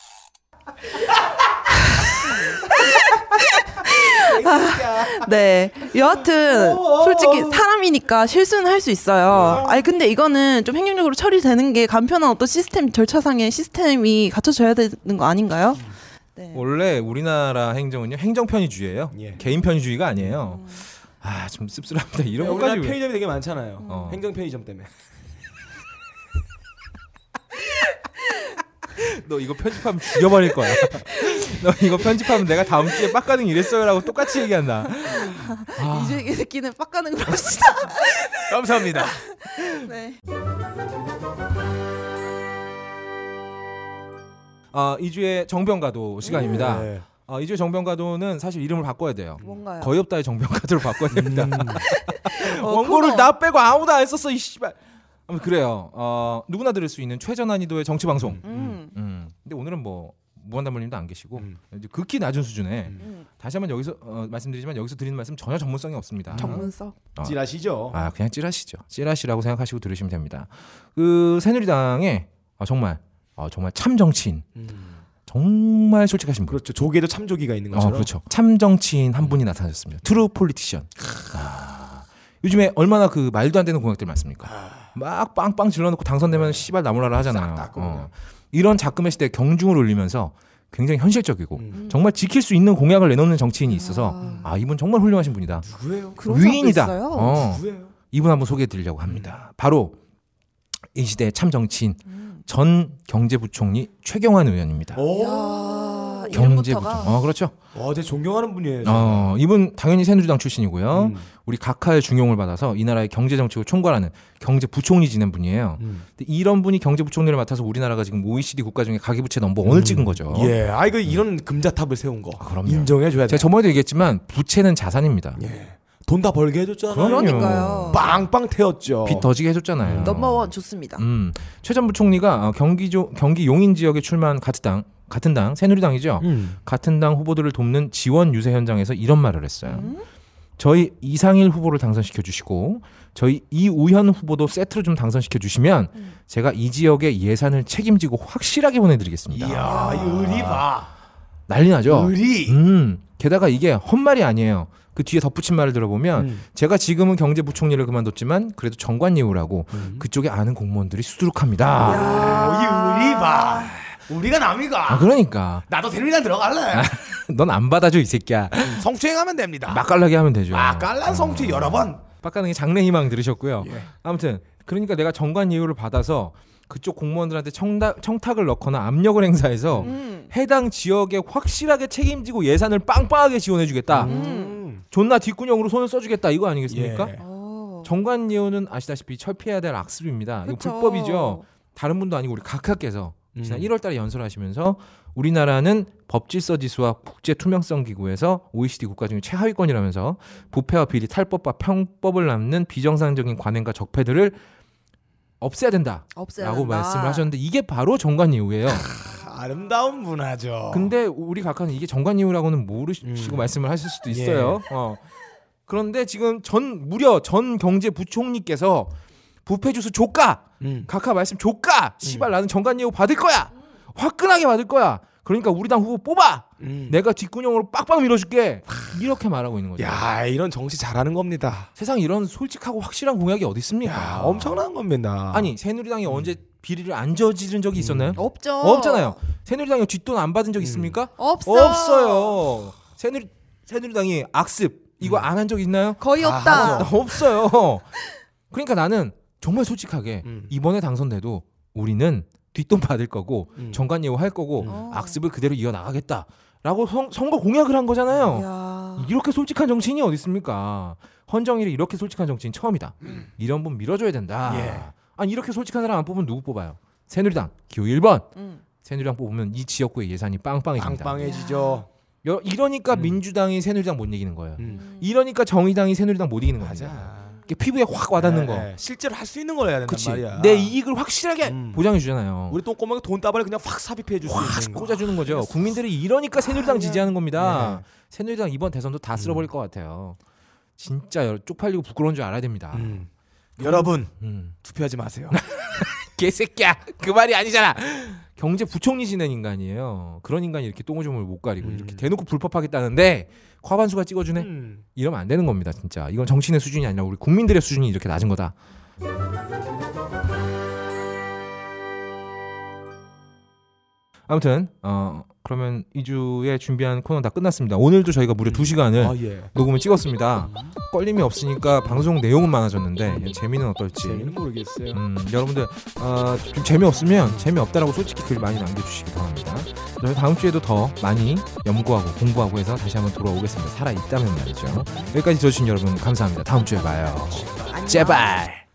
네. 여하튼 솔직히 사람이니까 실수는 할 수 있어요. 아니 근데 이거는 좀 행정적으로 처리되는 게 간편한 어떤 시스템 절차상의 시스템이 갖춰져야 되는 거 아닌가요? 네. 원래 우리나라 행정은요 행정 편의주의예요. 예. 개인 편의주의가 아니에요. 아좀 씁쓸합니다. 이런 우리나라 것까지 왜- 편의점이 되게 많잖아요. 어. 행정 편의점 때문에. 너 이거 편집하면 죽여버릴 거야. 너 이거 편집하면 내가 다음 주에 빡가능 이랬어요라고 똑같이 얘기한다. 아, 이제 이 새끼는 빡가는 걸 합시다. 감사합니다. 네. 아, 2주의 정병가도 시간입니다. 네. 아, 2주의 정병가도는 사실 이름을 바꿔야 돼요. 뭔가요? 거의 없다의 정병가도로 바꿔야 됩니다. 어, 원고를 코너. 나 빼고 아무도 안 썼어 이 씨발. 아무튼 그래요. 어, 누구나 들을 수 있는 최저난이도의 정치 방송. 음. 음. 근데 오늘은 뭐 무한담물님도 안 계시고 음. 이제 극히 낮은 수준에 음. 다시 한번 여기서 어, 말씀드리지만 여기서 드리는 말씀 전혀 전문성이 없습니다. 전문성. 어. 찌라시죠. 아 그냥 찌라시죠. 찌라시라고 생각하시고 들으시면 됩니다. 그 새누리당에 아, 정말 아, 정말 참 정치인 음. 정말 솔직하신 분. 그렇죠. 조기도 참조기가 있는 어, 것처럼. 그렇죠. 참 정치인 한 분이 나타나셨습니다. True politician. 아, 요즘에 얼마나 그 말도 안 되는 공약들 많습니까? 막 빵빵 질러놓고 당선되면 씨발 나무라라 하잖아요. 어. 이런 작금의 시대에 경중을 올리면서 굉장히 현실적이고 음. 정말 지킬 수 있는 공약을 내놓는 정치인이 있어서 아. 아 이분 정말 훌륭하신 분이다. 누구예요? 사람도 위인이다. 어. 누구예요? 이분 한번 소개해드리려고 합니다. 바로 이 시대의 참 정치인 음. 전 경제부총리 최경환 의원입니다. 경제부총. 이름부터가 어 그렇죠. 와, 되게 존경하는 분이에요. 어 이분 당연히 새누리당 출신이고요. 음. 우리 각하의 중용을 받아서 이 나라의 경제 정책을 총괄하는 경제 부총리 지낸 분이에요. 음. 근데 이런 분이 경제 부총리를 맡아서 우리나라가 지금 OECD 국가 중에 가계 부채 넘버 원을 찍은 거죠. 예, 아 이거 이런 금자탑을 세운 거. 아, 그럼요. 인정해 줘야 돼. 제가 저번에도 얘기했지만 부채는 자산입니다. 예. 돈 다 벌게 해줬잖아요. 그러니까요. 빵빵 태웠죠. 빚 더지게 해줬잖아요. 넘버원 좋습니다. 음, 최전 부총리가 어, 경기 조 경기 용인 지역에 출마한 같은 당 같은 당 새누리당이죠. 음. 같은 당 후보들을 돕는 지원 유세 현장에서 이런 말을 했어요. 음? 저희 이상일 후보를 당선시켜 주시고 저희 이우현 후보도 세트로 좀 당선시켜 주시면 음. 제가 이 지역의 예산을 책임지고 확실하게 보내드리겠습니다. 이야, 이 의리 봐. 난리 나죠. 의리. 음, 게다가 이게 헛말이 아니에요. 그 뒤에 덧붙인 말을 들어보면 음. 제가 지금은 경제부총리를 그만뒀지만 그래도 정관 예우라고 음. 그쪽에 아는 공무원들이 수두룩합니다. 오, 이 의리 봐. 우리가 남이가. 아 그러니까 나도 새누리당 들어갈래. 넌 안 받아줘 이 새끼야. 성추행하면 됩니다. 맛깔나게 하면 되죠. 맛깔난 성추 여러 번. 빡가능이 장래희망 들으셨고요. 예. 아무튼 그러니까 내가 정관 예우를 받아서 그쪽 공무원들한테 청탁, 청탁 을 넣거나 압력을 행사해서 음. 해당 지역에 확실하게 책임지고 예산을 빵빵하게 지원해주겠다. 음. 존나 뒷구녕으로 손을 써주겠다 이거 아니겠습니까? 예. 어. 정관 예우는 아시다시피 철폐해야 될 악습입니다. 이거 그쵸. 불법이죠. 다른 분도 아니고 우리 각하께서 지난 음. 1월달에 연설하시면서 우리나라는 법질서 지수와 국제 투명성 기구에서 OECD 국가 중에 최하위권이라면서 부패와 비리, 탈법과 편법을 남는 비정상적인 관행과 적폐들을 없애야 된다라고 없애야 된다. 말씀을 하셨는데 이게 바로 정관 예우예요. 아름다운 문화죠. 근데 우리 각하는 이게 정관예우라고는 모르시고 음. 말씀을 하실 수도 있어요. 어. 그런데 지금 전 무려 전 경제부총리께서 부패 주수 조까 음. 각하 말씀 조까 씨발 나는 정관예우 받을 거야 화끈하게 받을 거야 그러니까 우리 당 후보 뽑아 음. 내가 뒷구녕으로 빡빡 밀어줄게 이렇게 말하고 있는 거죠 야 이런 정치 잘하는 겁니다. 세상 이런 솔직하고 확실한 공약이 어디 있습니까 야, 엄청난 겁니다. 아니 새누리당이 언제 비리를 안 저지른 적이 있었나요 없죠. 없잖아요 새누리당이 뒷돈 안 받은 적 있습니까 없어. 없어요 새누리 새누리당이 악습 이거 안 한 적 있나요 거의 다 없다. 하죠. 없어요 그러니까 나는 정말 솔직하게 음. 이번에 당선돼도 우리는 뒷돈 받을 거고 음. 정관 예우 할 거고 음. 악습을 그대로 이어 나가겠다라고 선, 선거 공약을 한 거잖아요. 야. 이렇게 솔직한 정치인이 어디 있습니까? 헌정일이 이렇게 솔직한 정치인 처음이다. 이런 분 밀어줘야 된다. 예. 아니 이렇게 솔직한 사람 안 뽑으면 누구 뽑아요? 새누리당 기호 1번. 음. 새누리당 뽑으면 이 지역구의 예산이 빵빵해집니다. 빵빵해지죠. 여- 이러니까 음. 민주당이 새누리당 못 이기는 거예요. 음. 이러니까 정의당이 새누리당 못 이기는. 맞아. 이게 피부에 확 와닿는 네, 거. 네. 실제로 할 수 있는 걸 해야 된단 그치. 말이야. 내 이익을 확실하게 음. 보장해 주잖아요. 우리 똥꼬멍이 돈다발을 그냥 확 삽입해 줄수확 있는 거. 꽂아 주는 거죠. 국민들이 이러니까 새누리당 지지하는 겁니다. 네. 새누리당 이번 대선도 다 쓸어버릴 것 같아요. 진짜 여- 쪽팔리고 부끄러운 줄 알아야 됩니다. 음. 여러분 음. 투표하지 마세요. 개새끼야 그 말이 아니잖아. 경제부총리 지낸 인간이에요. 그런 인간이 이렇게 똥오줌을 못 가리고 음. 이렇게 대놓고 불법하겠다는데 과반수가 찍어주네. 음. 이러면 안 되는 겁니다, 진짜. 이건 정치인의 수준이 아니라 우리 국민들의 수준이 이렇게 낮은 거다. 아무튼 어 그러면 2주에 준비한 코너 다 끝났습니다. 오늘도 저희가 무려 2시간을 아 예. 녹음을 찍었습니다. 걸림이 없으니까 방송 내용은 많아졌는데 재미는 어떨지. 재미는 모르겠어요. 음, 여러분들 어, 좀 재미없으면 재미없다라고 솔직히 글 많이 남겨주시기 바랍니다. 저희 다음 주에도 더 많이 연구하고 공부하고 해서 다시 한번 돌아오겠습니다. 살아 있다면 말이죠. 여기까지 들어주신 여러분 감사합니다. 다음 주에 봐요. 제발.